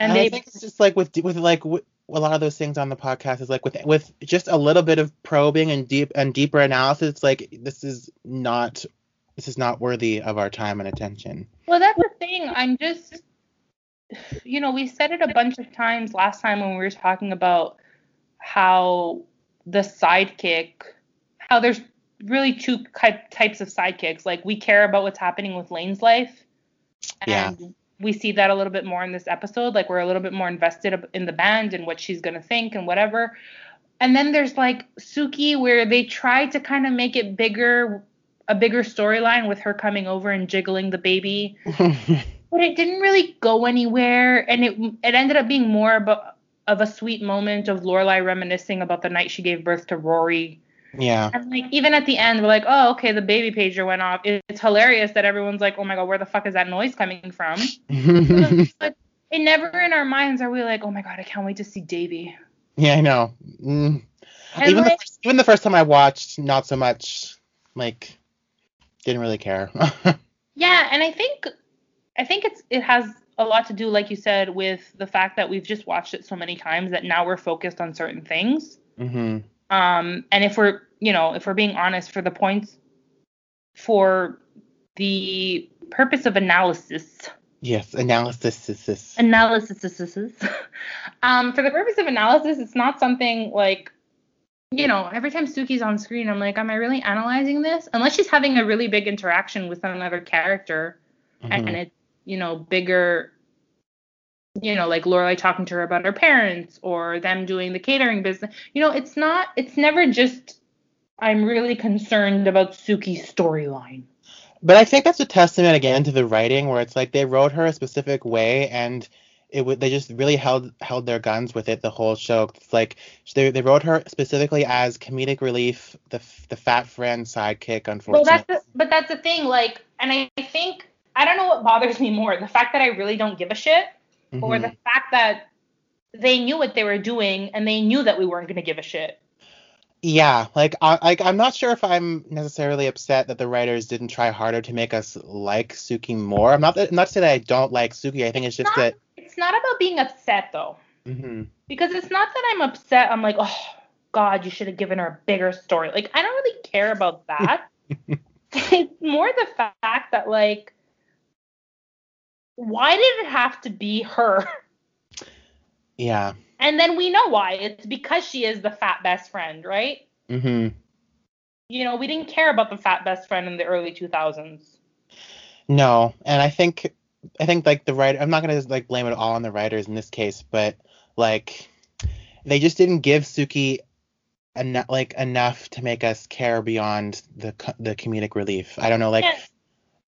and And they I think it's just like with with like with a lot of those things on the podcast is like with with just a little bit of probing and deep and deeper analysis. It's like this is not this is not worthy of our time and attention. Well, that's the thing. I'm just, you know, we said it a bunch of times last time when we were talking about how the sidekick, how there's really two types of sidekicks. Like we care about what's happening with Lane's life, Yeah. we see that a little bit more in this episode. Like we're a little bit more invested in the band and what she's gonna think and whatever. And then there's like Suki, where they try to kind of make it bigger, a bigger storyline with her coming over and jiggling the baby but it didn't really go anywhere, and it it ended up being more about of a sweet moment of Lorelai reminiscing about the night she gave birth to Rory. Yeah. And like even at the end, we're like, oh okay, the baby pager went off. It's hilarious that everyone's like, oh my god, where the fuck is that noise coming from? but it never in our minds are we like, oh my god, I can't wait to see Davey. yeah, I know. Mm. Even the first, even the first time I watched, not so much. Like, didn't really care. Yeah, and I think I think it's it has a lot to do, like you said, with the fact that we've just watched it so many times that now we're focused on certain things. hmm Um, and if we're, you know, if we're being honest, for the points, for the purpose of analysis, Yes, analysis is this. analysis, um, for the purpose of analysis, it's not something like, you know, every time Suki's on screen, I'm like, am I really analyzing this? Unless she's having a really big interaction with another character, and Mhm. it's, you know, bigger. You know, like Lorelai talking to her about her parents or them doing the catering business. You know, it's not, it's never just, I'm really concerned about Suki's storyline. But I think that's a testament again to the writing, where it's like they wrote her a specific way, and it would they just really held held their guns with it the whole show. It's like they they wrote her specifically as comedic relief, the f- the fat friend sidekick. Unfortunately, Well, that's the, but that's the thing. Like, and I think I don't know what bothers me more: the fact that I really don't give a shit, or Mhm. the fact that they knew what they were doing and they knew that we weren't gonna give a shit. yeah, like I like I'm not sure if I'm necessarily upset that the writers didn't try harder to make us like Suki more. I'm not that, not to say that I don't like Suki. I think it's just Not- that It's not about being upset though. hmm because it's not that I'm upset. I'm like, oh God, you should have given her a bigger story. Like I don't really care about that. it's more the fact that like, why did it have to be her? Yeah. And then we know why. It's because she is the fat best friend, right? hmm You know, we didn't care about the fat best friend in the early 2000s. No, and I think I think like the writer. I'm not gonna like blame it all on the writers in this case, but like they just didn't give Suki enough like enough to make us care beyond the the comedic relief. I don't know, like Yes.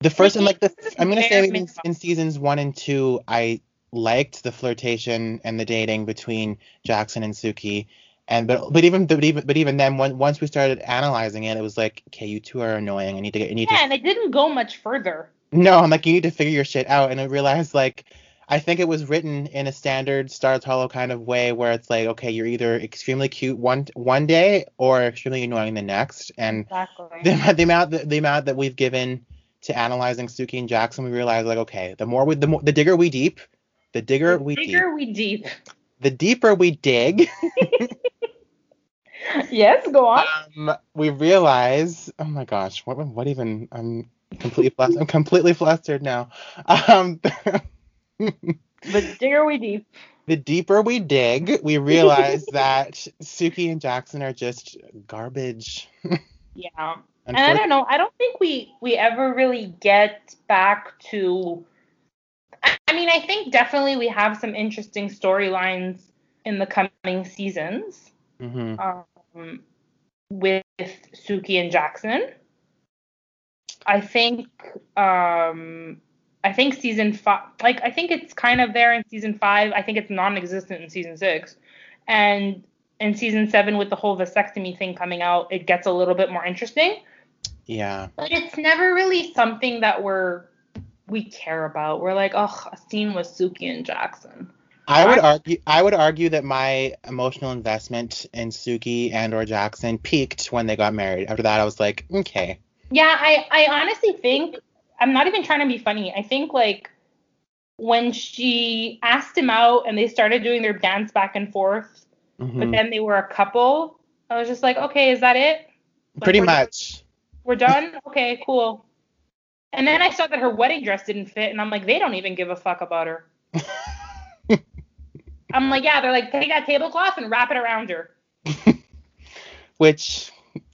The first and Like, the I'm gonna say in, in seasons one and two I liked the flirtation and the dating between Jackson and Suki. And but but even but even but even then when, once we started analyzing it, it was like okay, you two are annoying. I need to get I need to Yeah, and it didn't go much further. no, I'm like, you need to figure your shit out. And I realized, like, I think it was written in a standard Stars Hollow kind of way where it's like, okay, you're either extremely cute one one day or extremely annoying the next. And Exactly. the, the amount the, the amount that we've given to analyzing Suki and Jackson, we realized like, okay, the more we the more the digger we deep, the digger The we deep, we deep. the deeper we dig, yes, go on. um, we realize, oh my gosh, what what even? I'm completely flustered. I'm completely flustered now. Um. The digger we deep. the deeper we dig, we realize that Suki and Jackson are just garbage. Yeah. And I don't know. I don't think we we ever really get back to. I mean, I think definitely we have some interesting storylines in the coming seasons hmm um, with Suki and Jackson. I think um, I think season five, like I think it's kind of there in season five. I think it's non-existent in season six, and in season seven with the whole vasectomy thing coming out, it gets a little bit more interesting. Yeah. But it's never really something that we're we care about. We're like, oh, a scene with Suki and Jackson. I would argue I would argue that my emotional investment in Suki and or Jackson peaked when they got married. After that I was like, okay. Yeah, I I honestly think I'm not even trying to be funny. I think like when she asked him out and they started doing their dance back and forth, but Mhm. then they were a couple, I was just like, okay, is that it? Like, Pretty much. We're done? Okay, cool. And then I saw that her wedding dress didn't fit, and I'm like, they don't even give a fuck about her. I'm like, yeah, they're like, take that tablecloth and wrap it around her. Which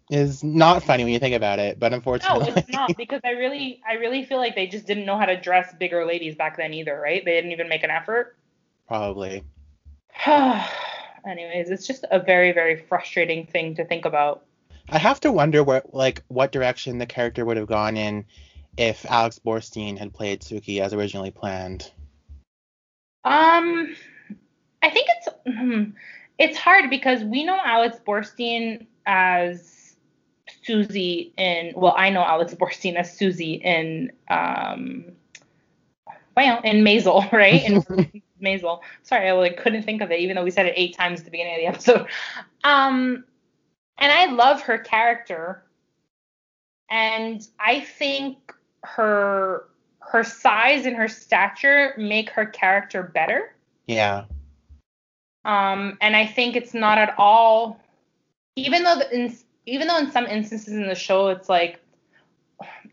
is not funny when you think about it, but unfortunately. No, it's not because I really, I really feel like they just didn't know how to dress bigger ladies back then either, right? They didn't even make an effort. Probably. Anyways, it's just a very, very frustrating thing to think about. I have to wonder what like what direction the character would have gone in if Alex Borstein had played Suki as originally planned. Um, I think it's hmm, it's hard because we know Alex Borstein as Susie in well, I know Alex Borstein as Susie in um, well, in Maisel, right? In Maisel. Sorry, I like couldn't think of it, even though we said it eight times at the beginning of the episode. Um, and I love her character, and I think her her size and her stature make her character better. yeah. Um, and I think it's not at all, even though the, in, even though in some instances in the show it's like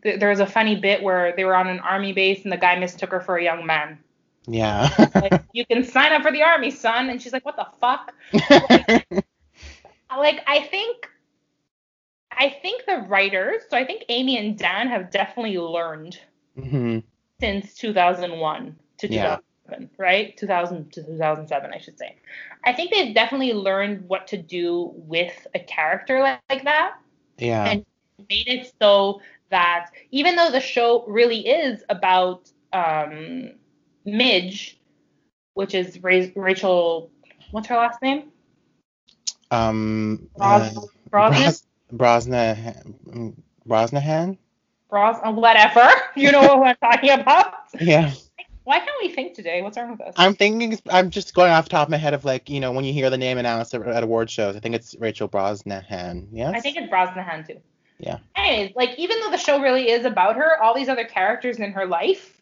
th- there was a funny bit where they were on an army base and the guy mistook her for a young man. Yeah. Like, you can sign up for the army, son. And she's like, what the fuck? Like, I think, I think the writers, so I think Amy and Dan have definitely learned hmm since 2001 to Yeah. 2007, right? 2000 to 2007, I should say. I think they've definitely learned what to do with a character like, like that Yeah. and made it so that even though the show really is about um, Midge, which is Ra- Rachel, what's her last name? Um. Bros- uh, Brosnan? Bros- Brosna. Brosnahan. Bros- whatever. You know what I'm talking about. Yeah. Why can't we think today? What's wrong with us? I'm thinking. I'm just going off the top of my head of like you know when you hear the name announced at, at award shows. I think it's Rachel Brosnahan. Yes. I think it's Brosnahan too. Yeah. Anyways, like even though the show really is about her, all these other characters in her life,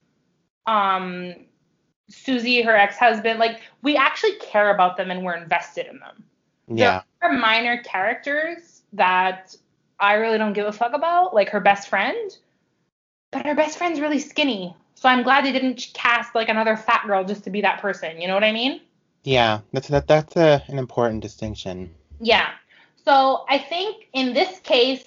um, Susie, her ex-husband, like we actually care about them and we're invested in them. Yeah. There are minor characters that I really don't give a fuck about, like her best friend. But her best friend's really skinny. So I'm glad they didn't cast like another fat girl just to be that person. You know what I mean? Yeah. That's that that's a, an important distinction. Yeah. So I think in this case,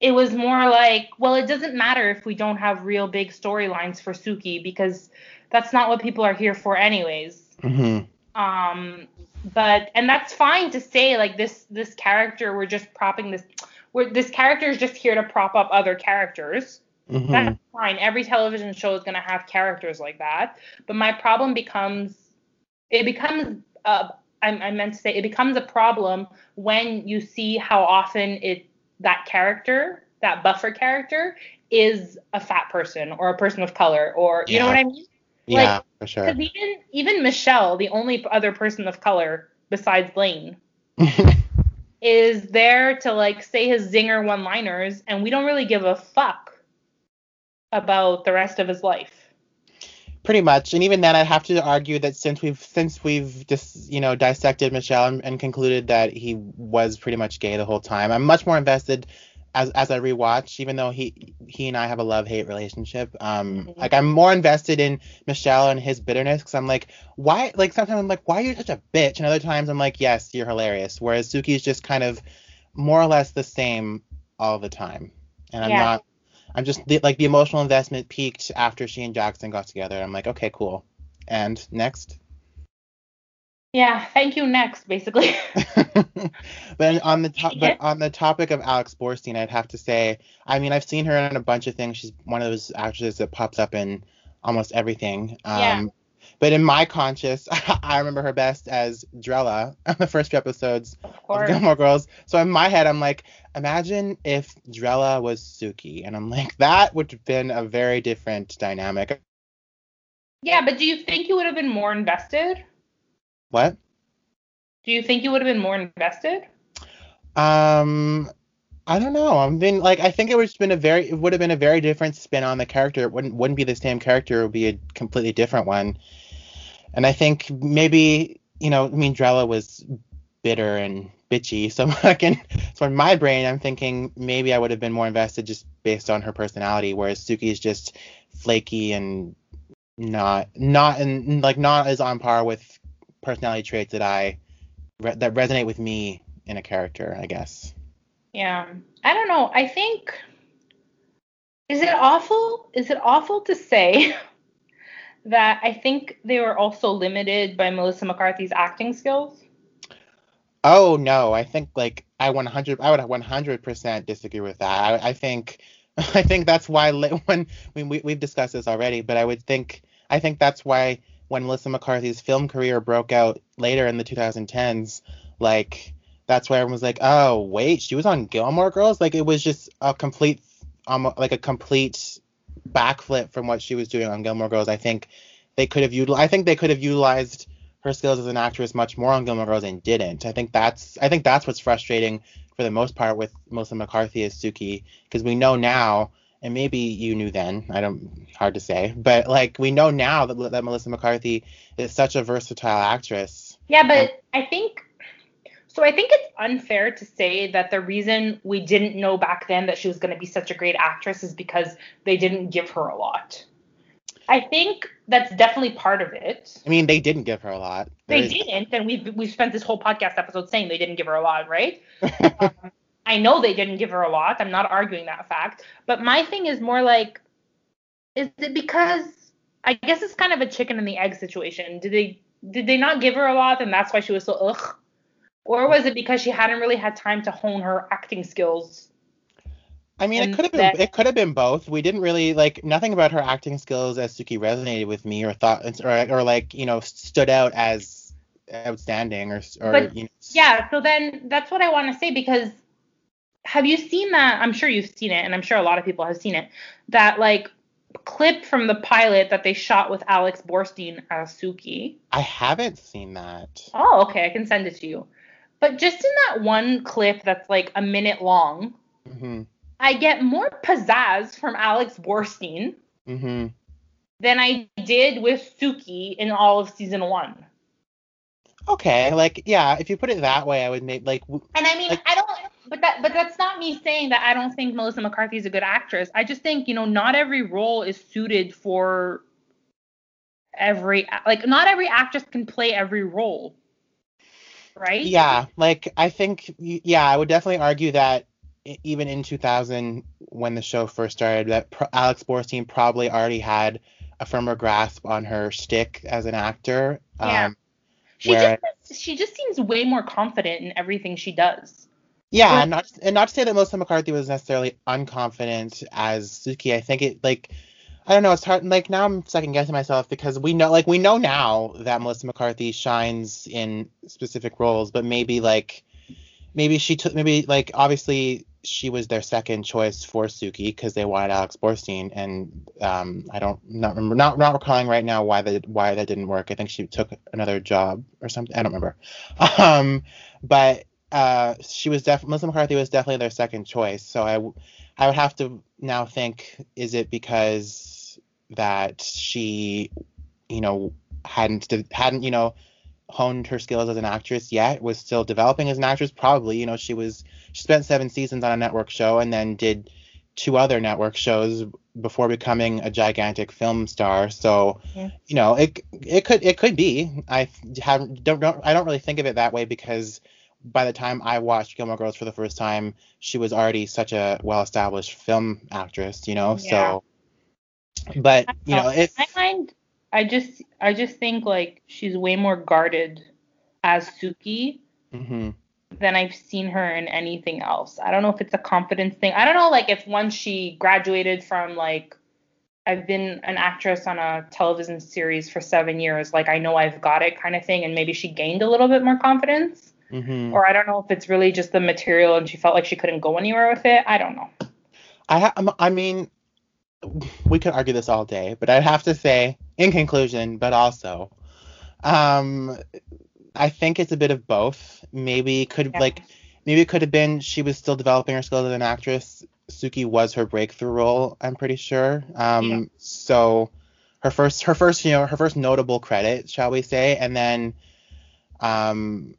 it was more like, well, it doesn't matter if we don't have real big storylines for Suki because that's not what people are here for anyways. Mhm. Um, but and that's fine to say like this this character we're just propping this we're this character is just here to prop up other characters. Mhm. That's fine. Every television show is going to have characters like that. But my problem becomes, it becomes, uh, I, I meant to say, it becomes a problem when you see how often it that character, that buffer character, is a fat person or a person of color, or you know what I mean? Yeah, for sure. Because even even Michel, the only other person of color besides Blaine, is there to like say his zinger one-liners, and we don't really give a fuck about the rest of his life. Pretty much, and even then, I'd have to argue that since we've since we've just you know dissected Michel and, and concluded that he was pretty much gay the whole time, I'm much more invested as as I rewatch, even though he he and I have a love hate relationship. Um, Mhm. like I'm more invested in Michel and his bitterness because I'm like, why? Like sometimes I'm like, why are you such a bitch? And other times I'm like, yes, you're hilarious. Whereas Suki's just kind of more or less the same all the time, and I'm Yeah. not. I'm just the, like the emotional investment peaked after she and Jackson got together. I'm like, okay, cool. And next. Yeah, thank you. Next, basically. but on the top, but on the topic of Alex Borstein, I'd have to say, I mean, I've seen her in a bunch of things. She's one of those actresses that pops up in almost everything. Um, Yeah. But in my conscious, I remember her best as Drella on the first few episodes of of. Gilmore Girls. So in my head, I'm like, imagine if Drella was Suki, and I'm like, that would have been a very different dynamic. Yeah, but do you think you would have been more invested? What? Do you think you would have been more invested? Um, I don't know. I mean, like, I think it would have been a very, it would have been a very different spin on the character. It wouldn't wouldn't be the same character. It would be a completely different one. And I think maybe, you know, I mean, Drella was bitter and bitchy. So like, in, so in my brain, I'm thinking maybe I would have been more invested just based on her personality, whereas Suki is just flaky and not not and like not as on par with personality traits that I re- that resonate with me in a character, I guess. Yeah. I don't know. I think is it awful? Is it awful to say that I think they were also limited by Melissa McCarthy's acting skills? Oh no, I think like I 100 I would 100% disagree with that. I, I think I think that's why when I mean, we we've discussed this already, but I would think I think that's why when Melissa McCarthy's film career broke out later in the 2010s, like that's why everyone was like, "Oh, wait, she was on Gilmore Girls?" Like it was just a complete um like a complete backflip from what she was doing on Gilmore Girls. I think they could have util- I think they could have utilized her skills as an actress much more on Gilmore Girls and didn't. I think that's I think that's what's frustrating for the most part with Melissa McCarthy as Suki because we know now and maybe you knew then I don't hard to say but like we know now that, that Melissa McCarthy is such a versatile actress. Yeah, but I think so. I think it's unfair to say that the reason we didn't know back then that she was going to be such a great actress is because they didn't give her a lot. I think that's definitely part of it. I mean they didn't give her a lot. There They is- didn't, and we've we've spent this whole podcast episode saying they didn't give her a lot, right? um, I know they didn't give her a lot. I'm not arguing that fact, but my thing is more like, is it because I guess it's kind of a chicken and the egg situation? Did they did they not give her a lot, and that's why she was so ugh? Or was it because she hadn't really had time to hone her acting skills? I mean, it could have been that- it could have been both. We didn't really like nothing about her acting skills as Suki resonated with me or thought or or like you know stood out as outstanding or or But, you know, Yeah, so then that's what I want to say because have you seen that? I'm sure you've seen it, and I'm sure a lot of people have seen it. That like clip from the pilot that they shot with Alex Borstein as Suki. I haven't seen that. Oh, okay, I can send it to you. But just in that one clip that's like a minute long, Mhm. I get more pizzazz from Alex Borstein Mhm. than I did with Suki in all of season one. Okay, like yeah, if you put it that way, I would make like. And I mean, like, I don't, but that, but that's not me saying that I don't think Melissa McCarthy is a good actress. I just think you know not every role is suited for every like not every actress can play every role. Right? Yeah, like I think yeah, I would definitely argue that even in 2000 when the show first started that Alex Borstein probably already had a firmer grasp on her stick as an actor. Yeah. Um, she just she just seems way more confident in everything she does. Yeah, and not and not to say that Melissa McCarthy was necessarily unconfident as Suki. I think it like I don't know. It's hard. Like now, I'm second guessing myself because we know, like we know now that Melissa McCarthy shines in specific roles, but maybe like maybe she took maybe like obviously she was their second choice for Suki because they wanted Alex Borstein, and um, I don't not remember not not recalling right now why that why that didn't work. I think she took another job or something. I don't remember. Um, but uh, she was definitely Melissa McCarthy was definitely their second choice. So I I would have to now think is it because that she you know hadn't hadn't you know honed her skills as an actress yet was still developing as an actress probably you know she was she spent seven seasons on a network show and then did two other network shows before becoming a gigantic film star. So, yeah. you know, it it could it could be. I have don't, don't I don't really think of it that way because by the time I watched Gilmore Girls for the first time, she was already such a well-established film actress, you know. Yeah. So, but you know, if I find I just I just think like she's way more guarded as Suki. Mm-hmm than I've seen her in anything else. I don't know if it's a confidence thing. I don't know like if once she graduated from like I've been an actress on a television series for 7 years, like I know I've got it kind of thing and maybe she gained a little bit more confidence. Mm-hmm. Or I don't know if it's really just the material and she felt like she couldn't go anywhere with it. I don't know. I ha- I mean we could argue this all day, but I'd have to say in conclusion, but also um I think it's a bit of both. Maybe could yeah. like maybe it could have been she was still developing her skills as an actress. Suki was her breakthrough role, I'm pretty sure. Um, yeah. so her first her first you know her first notable credit, shall we say, and then um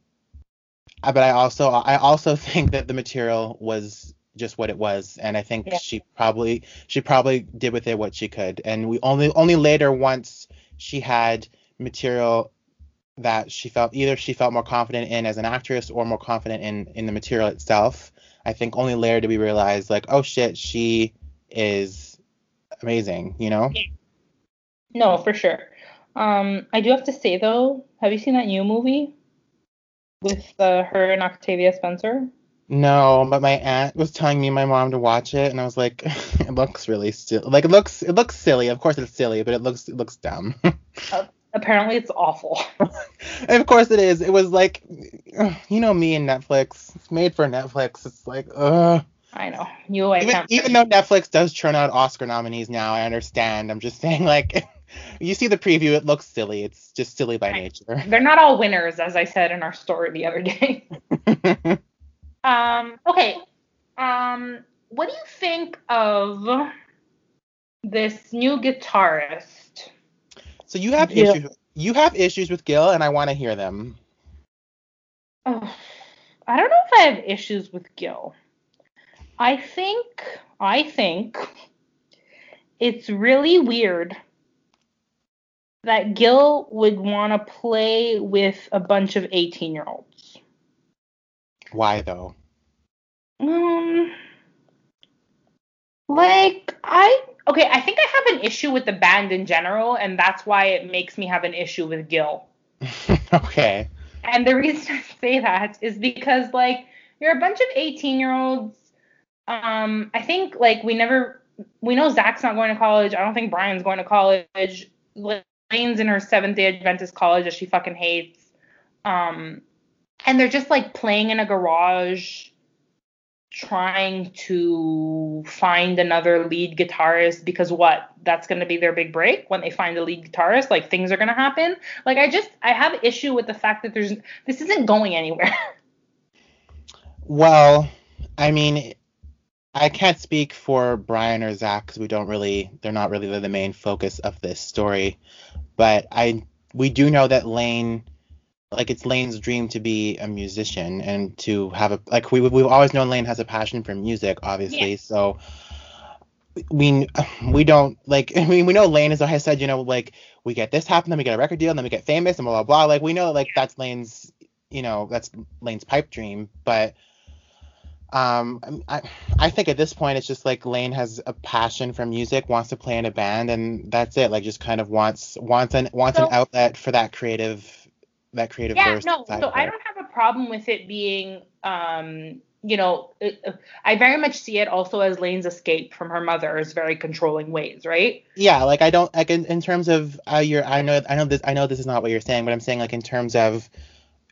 uh, but I also I also think that the material was just what it was and I think yeah. she probably she probably did with it what she could and we only only later once she had material that she felt either she felt more confident in as an actress or more confident in in the material itself. I think only later did we realize like, oh shit, she is amazing, you know? No, for sure. Um, I do have to say though, have you seen that new movie with uh, her and Octavia Spencer? No, but my aunt was telling me my mom to watch it, and I was like, it looks really silly. Like it looks, it looks silly. Of course, it's silly, but it looks, it looks dumb. uh, Apparently, it's awful. and of course, it is. It was like, you know, me and Netflix. It's made for Netflix. It's like, ugh. I know. You I even, even though Netflix does churn out Oscar nominees now, I understand. I'm just saying, like, you see the preview, it looks silly. It's just silly by nature. They're not all winners, as I said in our story the other day. um. Okay. Um. What do you think of this new guitarist? So you have yeah. issues. You have issues with Gil, and I want to hear them. Oh, I don't know if I have issues with Gil. I think I think it's really weird that Gil would want to play with a bunch of 18 year olds. Why though? Um, like I Okay, I think I have an issue with the band in general, and that's why it makes me have an issue with Gil. okay. And the reason I say that is because like you're a bunch of 18 year olds. Um, I think like we never we know Zach's not going to college. I don't think Brian's going to college. Lane's in her Seventh Day Adventist college that she fucking hates. Um, and they're just like playing in a garage trying to find another lead guitarist because what? That's going to be their big break when they find a lead guitarist like things are going to happen. Like i just i have issue with the fact that there's this isn't going anywhere. Well i mean I can't speak for Brian or Zach because we don't really, they're not really the main focus of this story. But I, we do know that Lane, like it's Lane's dream to be a musician and to have a, like we we've always known Lane has a passion for music, obviously. Yeah. So we we don't like I mean we know Lane as I said, you know, like we get this happen, then we get a record deal, and then we get famous and blah blah blah. Like we know like that's Lane's you know, that's Lane's pipe dream, but um I I think at this point it's just like Lane has a passion for music, wants to play in a band and that's it. Like just kind of wants wants an wants so, an outlet for that creative that creative yeah, no, so I don't have a problem with it being um you know, it, I very much see it also as Lane's escape from her mother's very controlling ways, right? Yeah, like I don't like in, in terms of uh, your I know I know this I know this is not what you're saying, but I'm saying like in terms of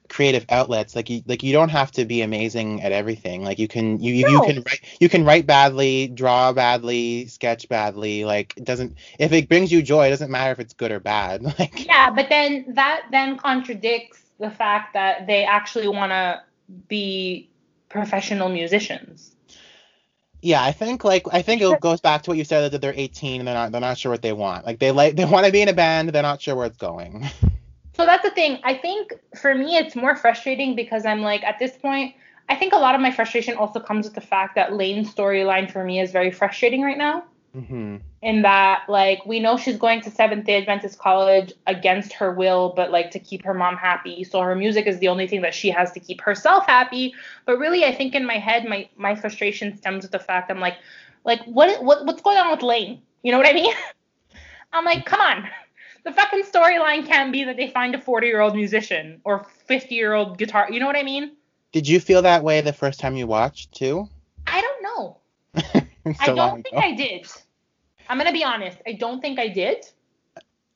creative outlets like you like you don't have to be amazing at everything like you can you you, no. you can write you can write badly draw badly sketch badly like it doesn't if it brings you joy it doesn't matter if it's good or bad like yeah but then that then contradicts the fact that they actually want to be professional musicians. Yeah, I think like I think it goes back to what you said that they're 18 and they're not they're not sure what they want. Like they like they want to be in a band, they're not sure where it's going. So that's the thing. I think for me it's more frustrating because I'm like at this point I think a lot of my frustration also comes with the fact that Lane's storyline for me is very frustrating right now. Mm-hmm. In that, like, we know she's going to Seventh Day Adventist College against her will, but like to keep her mom happy. So her music is the only thing that she has to keep herself happy. But really, I think in my head, my my frustration stems with the fact I'm like, like, what what what's going on with Lane? You know what I mean? I'm like, come on. The fucking storyline can't be that they find a 40 year old musician or 50 year old guitar. You know what I mean? Did you feel that way the first time you watched too? I don't know. so I don't think I did. I'm gonna be honest. I don't think I did.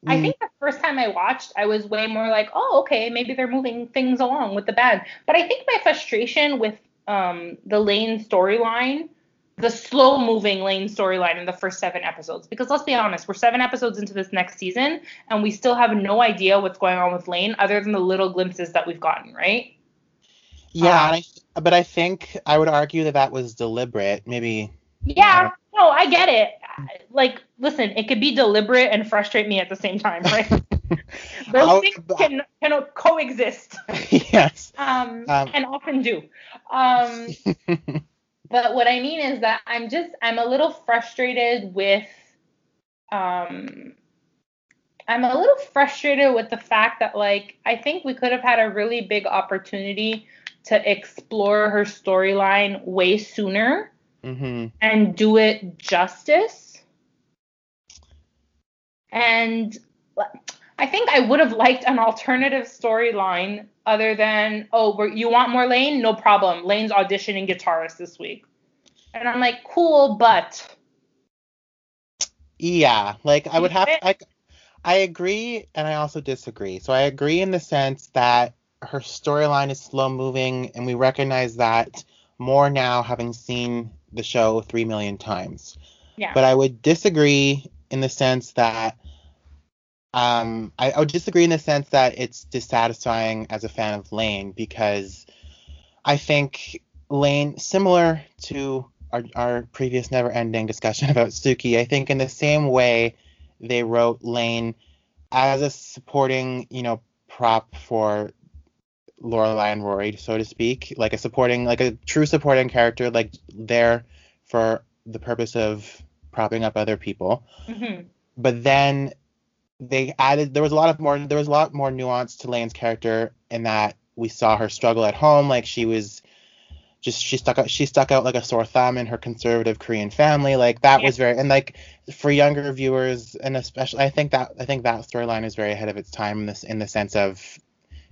Mm. I think the first time I watched, I was way more like, oh, okay, maybe they're moving things along with the band. But I think my frustration with um, the Lane storyline, the slow moving Lane storyline in the first seven episodes, because let's be honest, we're seven episodes into this next season, and we still have no idea what's going on with Lane other than the little glimpses that we've gotten, right? Yeah, um, I, but I think I would argue that that was deliberate. Maybe. Yeah, no, I get it. Like, listen, it could be deliberate and frustrate me at the same time, right? Those things can can coexist. yes. Um, um, and often do. Um, but what I mean is that I'm just I'm a little frustrated with um I'm a little frustrated with the fact that like I think we could have had a really big opportunity to explore her storyline way sooner mm-hmm. and do it justice. And I think I would have liked an alternative storyline other than, oh, you want more Lane? No problem. Lane's auditioning guitarist this week. And I'm like, cool, but. Yeah, like I would have like, I agree and I also disagree. So I agree in the sense that her storyline is slow moving and we recognize that more now having seen the show three million times. Yeah. But I would disagree in the sense that um, I, I would disagree in the sense that it's dissatisfying as a fan of Lane because I think Lane, similar to our, our previous never-ending discussion about Suki, I think in the same way they wrote Lane as a supporting, you know, prop for Lorelai and Rory, so to speak, like a supporting, like a true supporting character, like there for the purpose of propping up other people. Mm-hmm. But then they added, there was a lot of more, there was a lot more nuance to Lane's character in that we saw her struggle at home, like she was just she stuck out she stuck out like a sore thumb in her conservative Korean family. Like that yeah. was very and like for younger viewers and especially I think that I think that storyline is very ahead of its time in this in the sense of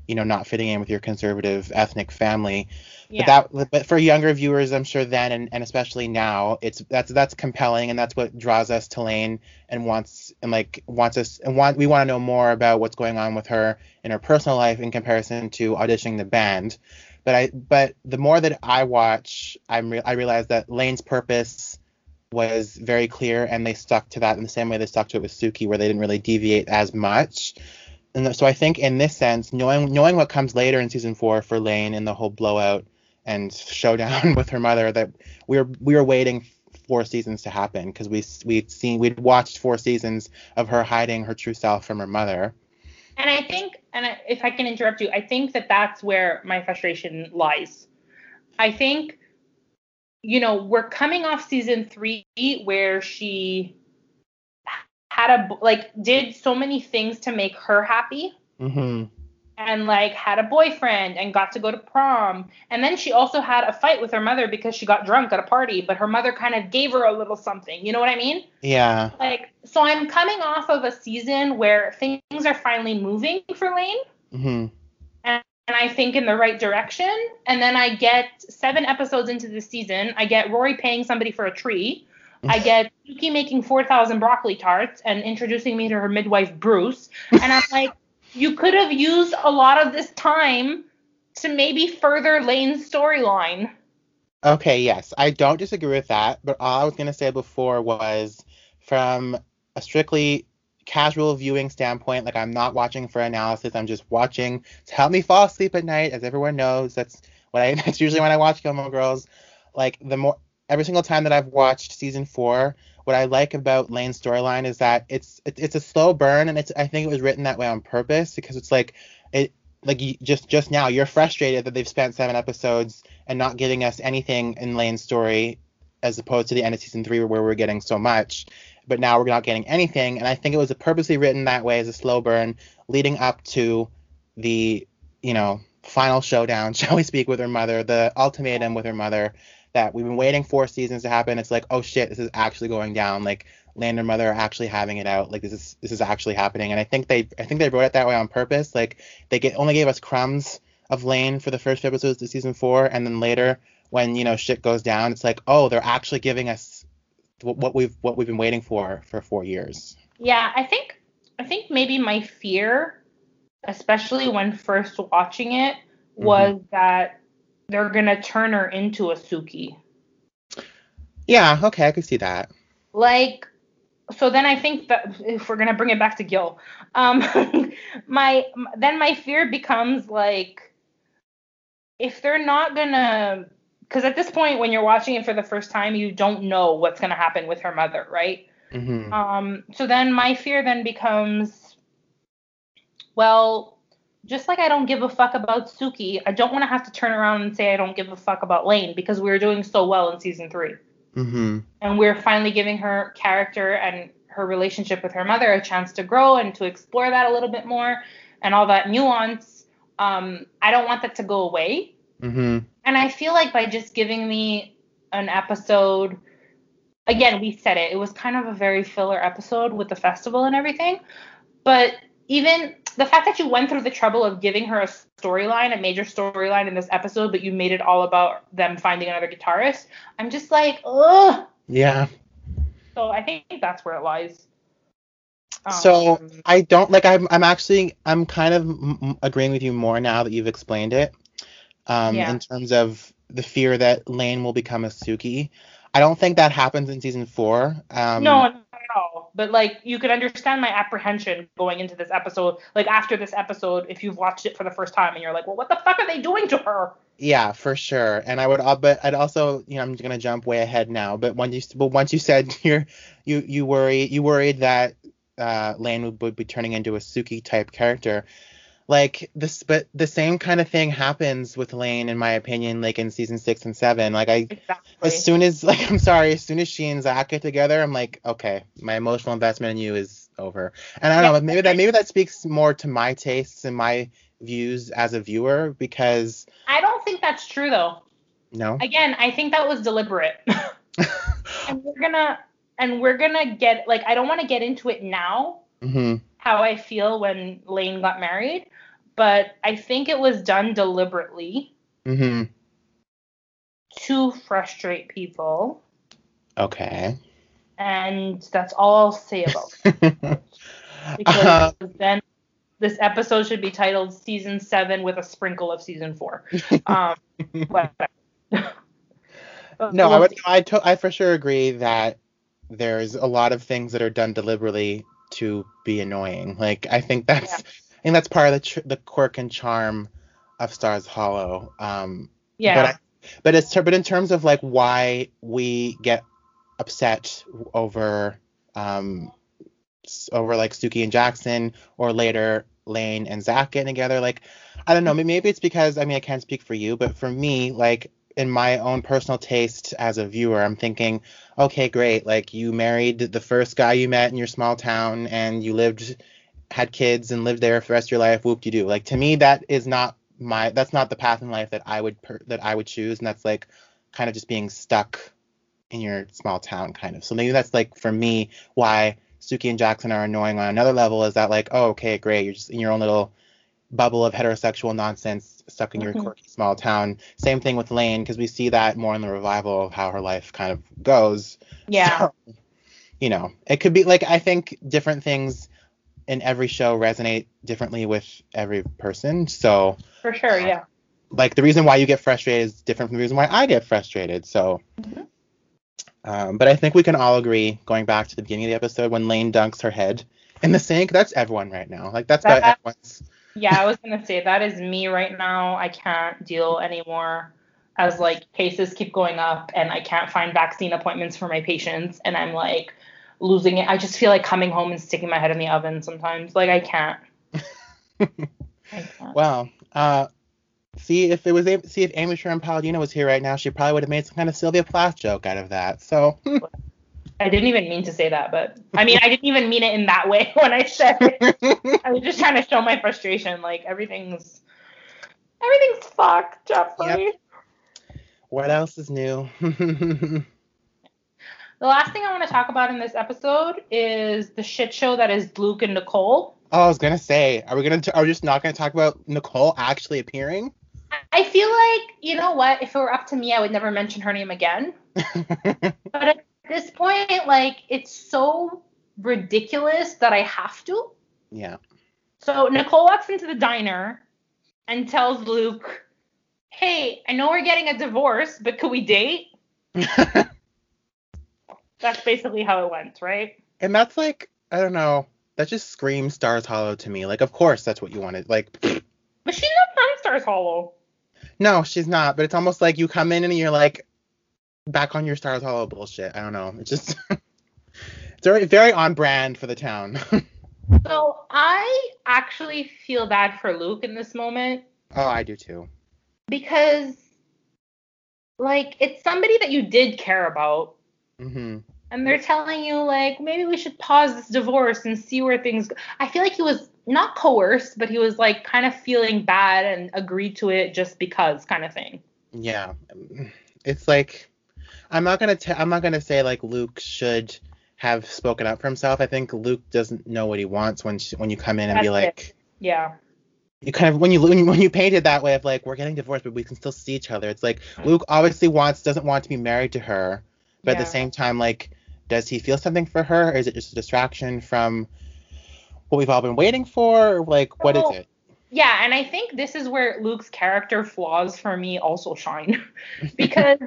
you know not fitting in with your conservative ethnic family. Yeah. But that but for younger viewers, I'm sure then and, and especially now, it's that's that's compelling and that's what draws us to Lane and wants and like wants us and want we want to know more about what's going on with her in her personal life in comparison to auditioning the band. But I but the more that I watch, I'm re- I realize that Lane's purpose was very clear and they stuck to that in the same way they stuck to it with Suki, where they didn't really deviate as much and so I think in this sense, knowing knowing what comes later in season four for Lane and the whole blowout and showdown with her mother that we were we were waiting four seasons to happen because we we'd seen we'd watched four seasons of her hiding her true self from her mother. And I think, and if I can interrupt you, I think that that's where my frustration lies. I think, you know, we're coming off season three where she had a like did so many things to make her happy. Mm-hmm and like had a boyfriend and got to go to prom. And then she also had a fight with her mother because she got drunk at a party, but her mother kind of gave her a little something. You know what I mean? Yeah. Like so I'm coming off of a season where things are finally moving for Lane. Mm-hmm. And, and I think in the right direction. And then I get seven episodes into the season, I get Rory paying somebody for a tree. I get Sookie making 4,000 broccoli tarts and introducing me to her midwife, Bruce. And I'm like, you could have used a lot of this time to maybe further Lane's storyline. Okay, yes, I don't disagree with that, but all I was gonna say before was from a strictly casual viewing standpoint, like I'm not watching for analysis, I'm just watching to help me fall asleep at night, as everyone knows. That's what I that's usually when I watch Gilmore Girls. Like the more every single time that I've watched season four, what I like about Lane's storyline is that it's it's a slow burn, and it's I think it was written that way on purpose because it's like it like you, just just now you're frustrated that they've spent seven episodes and not giving us anything in Lane's story as opposed to the end of season three where we're getting so much. But now we're not getting anything, and I think it was purposely written that way as a slow burn leading up to the you know final showdown, shall we speak, with her mother, the ultimatum with her mother, that we've been waiting four seasons to happen. It's like, oh shit, this is actually going down. Like Lane and Mother are actually having it out. Like this is this is actually happening. And I think they I think they wrote it that way on purpose. Like they get only gave us crumbs of Lane for the first few episodes of season four, and then later when you know shit goes down, it's like, oh, they're actually giving us what we've what we've been waiting for for four years. Yeah, I think I think maybe my fear, especially when first watching it, mm-hmm. was mm-hmm. that they're gonna turn her into a Sookie. Yeah, okay, I can see that. Like, so then I think that if we're gonna bring it back to Gil, um, my then my fear becomes like, if they're not gonna, because at this point when you're watching it for the first time, you don't know what's gonna happen with her mother, right? Mm-hmm. Um, so then my fear then becomes, well, just like I don't give a fuck about Sookie, I don't want to have to turn around and say I don't give a fuck about Lane because we were doing so well in season 3 mm-hmm. And we're finally giving her character and her relationship with her mother a chance to grow and to explore that a little bit more and all that nuance. Um, I don't want that to go away. Mm-hmm. And I feel like by just giving me an episode, again, we said it, it was kind of a very filler episode with the festival and everything. But even the fact that you went through the trouble of giving her a storyline, a major storyline in this episode, but you made it all about them finding another guitarist, I'm just like, ugh. Yeah. So I think that's where it lies. Um, so I don't like. I'm. I'm actually. I'm kind of m- agreeing with you more now that you've explained it. Um, yeah. In terms of the fear that Lane will become a Sookie. I don't think that happens in season four. Um, no, all. But like you could understand my apprehension going into this episode. Like after this episode, if you've watched it for the first time and you're like, well, what the fuck are they doing to her? Yeah, for sure. And I would, uh, but I'd also, you know, I'm gonna jump way ahead now. But when you, but once you said you're, you, you worry, you worried that uh, Lane would, would be turning into a Sookie type character like this but the same kind of thing happens with lane in my opinion like in season six and seven like i exactly. as soon as like i'm sorry as soon as she and zach get together i'm like okay my emotional investment in you is over and i don't yeah. know maybe that maybe that speaks more to my tastes and my views as a viewer because i don't think that's true though no again i think that was deliberate and we're gonna and we're gonna get like i don't want to get into it now mm-hmm. How i feel when lane got married but I think it was done deliberately mm-hmm. to frustrate people. Okay. And that's all I'll say about it. because uh, then this episode should be titled Season 7 with a sprinkle of Season 4. Um, no, I would. I, to, I for sure agree that there's a lot of things that are done deliberately to be annoying. Like I think that's yeah think that's part of the tr- the quirk and charm of Stars Hollow. Um, yeah. But I, But it's but in terms of like why we get upset over um over like Sookie and Jackson or later Lane and Zach getting together, like I don't know, maybe it's because I mean I can't speak for you, but for me, like in my own personal taste as a viewer, I'm thinking, okay, great, like you married the first guy you met in your small town and you lived had kids and lived there for the rest of your life, whoop you do. Like to me that is not my that's not the path in life that I would per, that I would choose and that's like kind of just being stuck in your small town kind of. So maybe that's like for me why Sookie and Jackson are annoying on another level is that like, oh okay, great, you're just in your own little bubble of heterosexual nonsense stuck in your mm-hmm. quirky small town. Same thing with Lane because we see that more in the revival of how her life kind of goes. Yeah. So, you know, it could be like I think different things in every show resonate differently with every person. So For sure, yeah. Like the reason why you get frustrated is different from the reason why I get frustrated. So mm-hmm. um, but I think we can all agree, going back to the beginning of the episode, when Lane dunks her head in the sink, that's everyone right now. Like that's that, about everyone's yeah, I was gonna say that is me right now. I can't deal anymore as like cases keep going up and I can't find vaccine appointments for my patients and I'm like losing it. I just feel like coming home and sticking my head in the oven sometimes. Like I can't. I can't. Well, uh, see if it was see if Amy Sherman Palladino was here right now, she probably would have made some kind of Sylvia Plath joke out of that. So. I didn't even mean to say that, but I mean, I didn't even mean it in that way when I said it. I was just trying to show my frustration. Like everything's everything's fucked, Jeffrey. Yep. What else is new? the last thing I want to talk about in this episode is the shit show that is Luke and Nicole. Oh, I was gonna say, are we gonna? T- are we just not gonna talk about Nicole actually appearing? I feel like you know what? If it were up to me, I would never mention her name again. but this point, like it's so ridiculous that I have to. Yeah. So Nicole walks into the diner and tells Luke, "Hey, I know we're getting a divorce, but could we date?" that's basically how it went, right? And that's like, I don't know, that just screams Stars Hollow to me. Like, of course that's what you wanted. Like. But she's not from Stars Hollow. No, she's not. But it's almost like you come in and you're like, back on your Stars Hollow bullshit. I don't know. It's just it's very very on brand for the town. so I actually feel bad for Luke in this moment. Oh, I do too. Because like it's somebody that you did care about. Mm-hmm. And they're telling you like maybe we should pause this divorce and see where things go. I feel like he was not coerced, but he was like kind of feeling bad and agreed to it just because kind of thing. Yeah. It's like I'm not gonna i I'm not gonna say like Luke should have spoken up for himself. I think Luke doesn't know what he wants when she, when you come in and That's be like, it. yeah. You kind of when you when you paint it that way of like we're getting divorced but we can still see each other. It's like mm-hmm. Luke obviously wants doesn't want to be married to her, but yeah. at the same time like does he feel something for her or is it just a distraction from what we've all been waiting for? Like what well, is it? Yeah, and I think this is where Luke's character flaws for me also shine because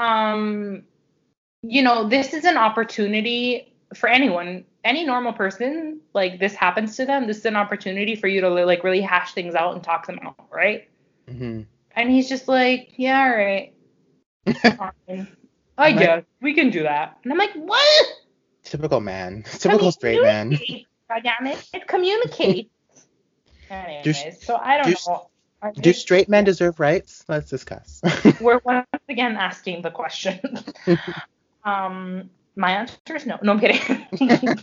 um, you know, this is an opportunity for anyone, any normal person, like this happens to them. This is an opportunity for you to like really hash things out and talk them out, right? Mm-hmm. And he's just like, yeah, all right. I guess we can do that. And I'm like, what? Typical man. Typical straight man. God damn it. It communicates. Anyways, do, so I don't do, know. Do straight men deserve rights? Let's discuss. We're once again asking the question. um, my answer is no. No, I'm kidding.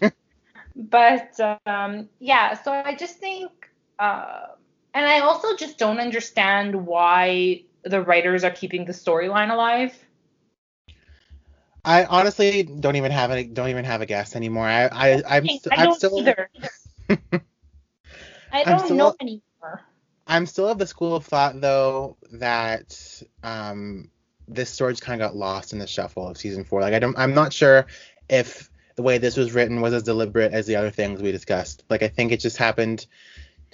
but um, yeah, so I just think, uh, and I also just don't understand why the writers are keeping the storyline alive. I honestly don't even have a don't even have a guess anymore. I I I'm, I I'm still either. I don't still, know anymore. I'm still of the school of thought though that um, this story just kind of got lost in the shuffle of season four. Like I don't, I'm not sure if the way this was written was as deliberate as the other things we discussed. Like I think it just happened.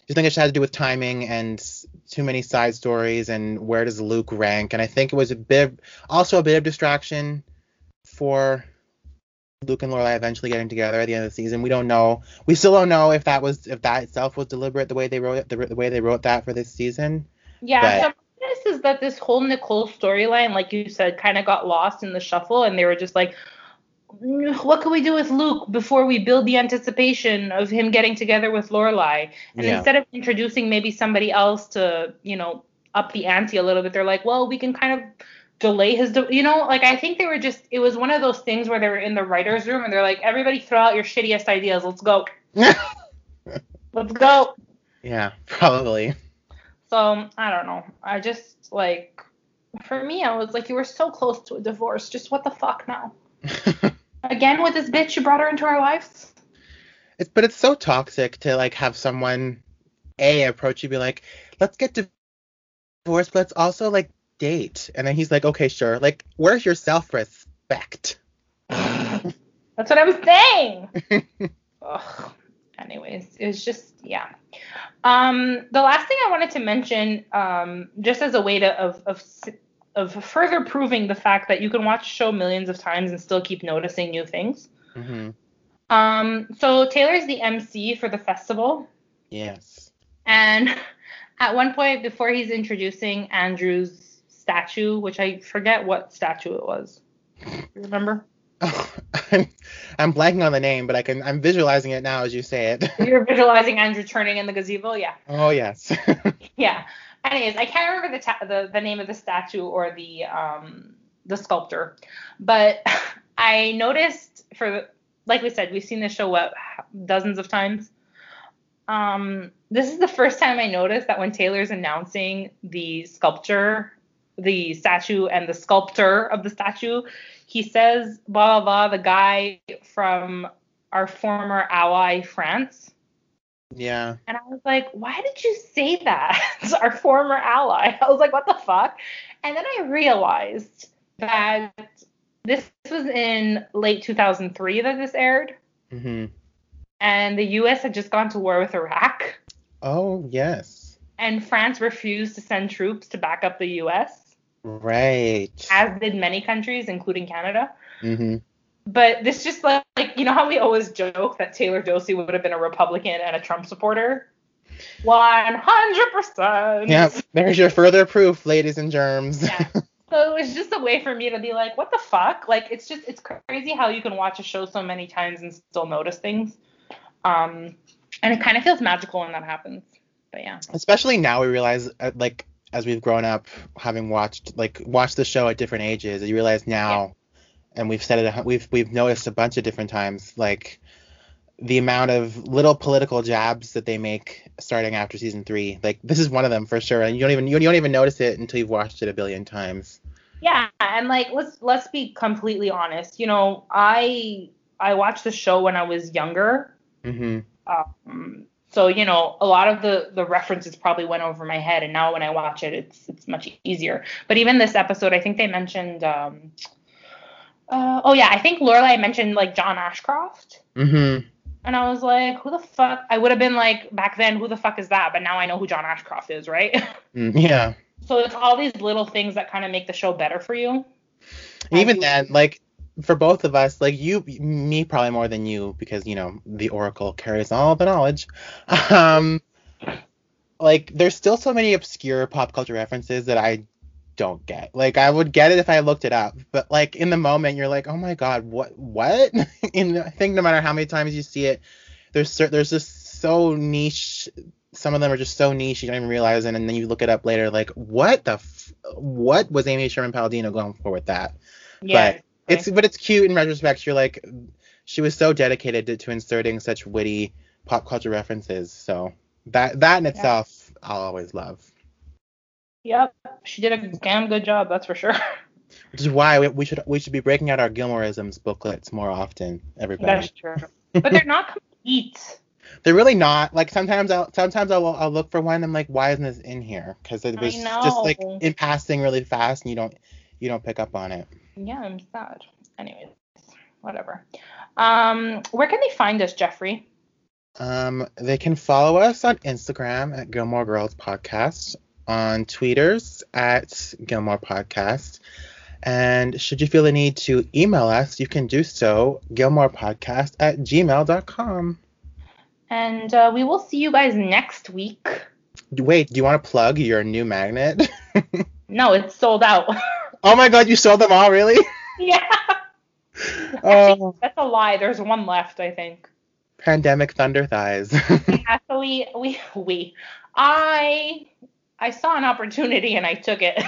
I think it just had to do with timing and too many side stories and where does Luke rank. And I think it was a bit, also a bit of distraction for Luke and Lorelai eventually getting together at the end of the season. We don't know. We still don't know if that was if that itself was deliberate the way they wrote it, the, the way they wrote that for this season. Yeah, but, so this is that this whole Nicole storyline, like you said, kind of got lost in the shuffle, and they were just like, mm, what can we do with Luke before we build the anticipation of him getting together with Lorelai? And Yeah. instead of introducing maybe somebody else to, you know, up the ante a little bit, they're like, well, we can kind of delay his, de- you know, like I think they were just, it was one of those things where they were in the writers' room and they're like, everybody throw out your shittiest ideas, let's go, let's go. yeah, probably. So um, I don't know. I just like, for me, I was like, you were so close to a divorce. Just what the fuck now? Again with this bitch, you brought her into our lives. It's, but it's so toxic to like have someone a approach you be like, let's get divorced, but let's also like date, and then he's like, okay, sure. Like, where's your self-respect? That's what I'm saying. Ugh. Anyways, it was just yeah. Um, the last thing I wanted to mention, um, just as a way to of of of further proving the fact that you can watch a show millions of times and still keep noticing new things. hmm Um, so Taylor's the MC for the festival, Yes. and at one point before he's introducing Andrew's statue, which I forget what statue it was. You remember? I'm, I'm blanking on the name, but I can. I'm visualizing it now as you say it. You're visualizing Andrew turning in the gazebo, yeah. oh yes. Yeah. Anyways, I can't remember the, ta- the the name of the statue or the um the sculptor, but I noticed for like we said, we've seen this show what dozens of times. Um, this is the first time I noticed that when Taylor's announcing the sculpture, the statue, and the sculptor of the statue, he says blah blah blah. The guy from our former ally France. yeah. And I was like, why did you say that? Our former ally. I was like, what the fuck? And then I realized that this was in late 2003 that this aired, hmm and the US had just gone to war with Iraq, Oh yes. and France refused to send troops to back up the US, Right. as did many countries, including Canada. hmm But this just like, like you know how we always joke that Taylor Doose would have been a Republican and a Trump supporter? 100%. Yeah. There's your further proof, ladies and germs. Yeah. So it was just a way for me to be like, what the fuck? Like it's just it's crazy how you can watch a show so many times and still notice things. Um, and it kind of feels magical when that happens. But yeah. Especially now we realize, uh, like, as we've grown up, having watched like watched the show at different ages, you realize now, and we've said it, we've we've noticed a bunch of different times, like the amount of little political jabs that they make starting after season three. Like this is one of them for sure, and you don't even you don't even notice it until you've watched it a billion times. Yeah, and like let's let's be completely honest. You know, I I watched the show when I was younger. hmm Um, so you know, a lot of the the references probably went over my head, and now when I watch it, it's it's much easier. But even this episode, I think they mentioned. Um, uh, oh yeah, I think Lorelai mentioned like John Ashcroft, Mm-hmm. and I was like, who the fuck? I would have been like back then, who the fuck is that? But now I know who John Ashcroft is, right? Mm, Yeah. so it's all these little things that kind of make the show better for you. Even you- then, like for both of us, like you, me probably more than you, because you know the Oracle carries all the knowledge. Um, like there's still so many obscure pop culture references that I don't get. Like I would get it if I looked it up, but like in the moment you're like, oh my god, what, what? and I think no matter how many times you see it, there's cer- there's just so niche. Some of them are just so niche you don't even realize it, and then you look it up later, like what the, f- what was Amy Sherman Palladino going for with that? Yeah. It's but it's cute in retrospect. You're like, she was so dedicated to, to inserting such witty pop culture references. So that that in itself, I'll always love. Yep. She did a damn good job, that's for sure. Which is why we, we should we should be breaking out our Gilmoreisms booklets more often. Everybody. That's true. But they're not complete. They're really not. Like sometimes I'll sometimes I'll, I'll look for one. And I'm like, why isn't this in here? Because it was just like in passing really fast, and you don't you don't pick up on it. Yeah, I'm sad. Anyways, whatever. Um, where can they find us, Jeffrey? Um, they can follow us on Instagram at Gilmore Girls Podcast, on Tweeters at Gilmore Podcast, and should you feel the need to email us, you can do so gilmorepodcast at gmail.com. And uh, we will see you guys next week. Wait, do you want to plug your new magnet? No, it's sold out. oh my god, you sold them all, really? yeah. Oh. That's a lie. There's one left, I think. Pandemic thunder thighs. we we we I I saw an opportunity and I took it.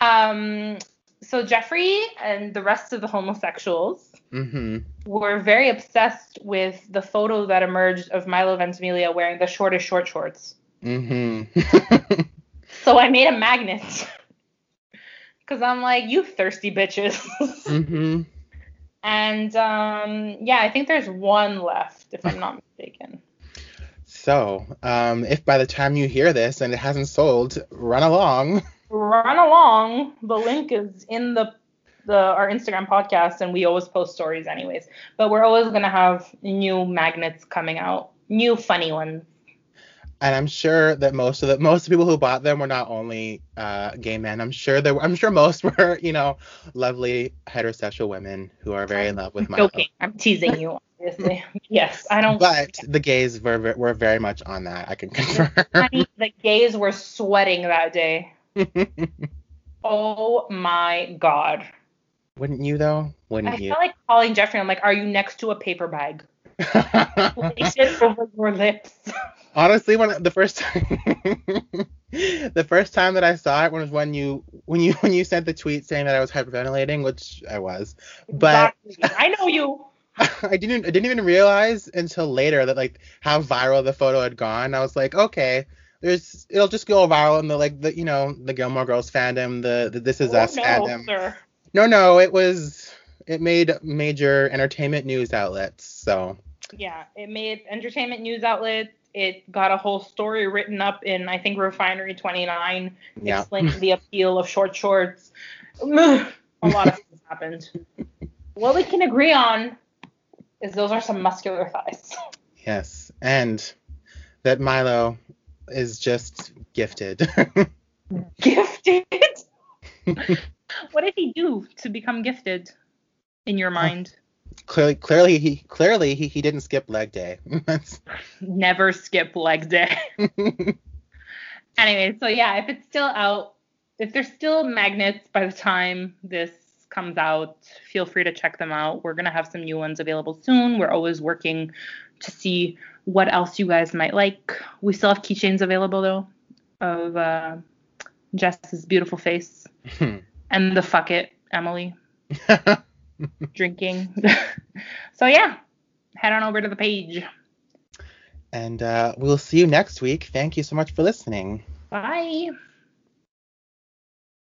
um so Jeffrey and the rest of the homosexuals mm-hmm. were very obsessed with the photo that emerged of Milo Ventimiglia wearing the shortest short shorts. Mm-hmm. so I made a magnet. Cause I'm like, you thirsty bitches. mm-hmm. And um, yeah, I think there's one left, if I'm not mistaken. So, um, if by the time you hear this and it hasn't sold, run along. Run along. The link is in the the our Instagram podcast, and we always post stories anyways. But we're always gonna have new magnets coming out, new funny ones. And I'm sure that most of the most of the people who bought them were not only uh, gay men. I'm sure there. Were, I'm sure most were, you know, lovely heterosexual women who are very in love with Milo. Okay, I'm teasing you, obviously. yes, I don't. But the gays were were very much on that. I can confirm. Honey, the gays were sweating that day. oh my god. Wouldn't you though? Wouldn't you? I you? felt like calling Jeffrey. I'm like, are you next to a paper bag? Place it over your lips. Honestly, when the first time, the first time that I saw it was when you when you when you sent the tweet saying that I was hyperventilating, which I was, but Exactly. I know you. I didn't I didn't even realize until later that like how viral the photo had gone. I was like, okay, there's it'll just go viral in the like the you know the Gilmore Girls fandom, the, the This Is Oh, Us no, fandom. sir. No, no, it was it made major entertainment news outlets. So Yeah, it made entertainment news outlets. It got a whole story written up in I think Refinery 29 yeah. explaining the appeal of short shorts. a lot of things happened. What we can agree on is those are some muscular thighs. Yes, and that Milo is just gifted. Gifted. what did he do to become gifted in your uh, mind? Clearly, clearly he clearly he, he didn't skip leg day. Never skip leg day. anyway, so yeah, if it's still out, if there's still magnets by the time this comes out, feel free to check them out. We're gonna have some new ones available soon. We're always working to see what else you guys might like. We still have keychains available though of uh, Jess's beautiful face and the fuck it Emily drinking. so yeah, head on over to the page. and uh, we'll see you next week. Thank you so much for listening. Bye.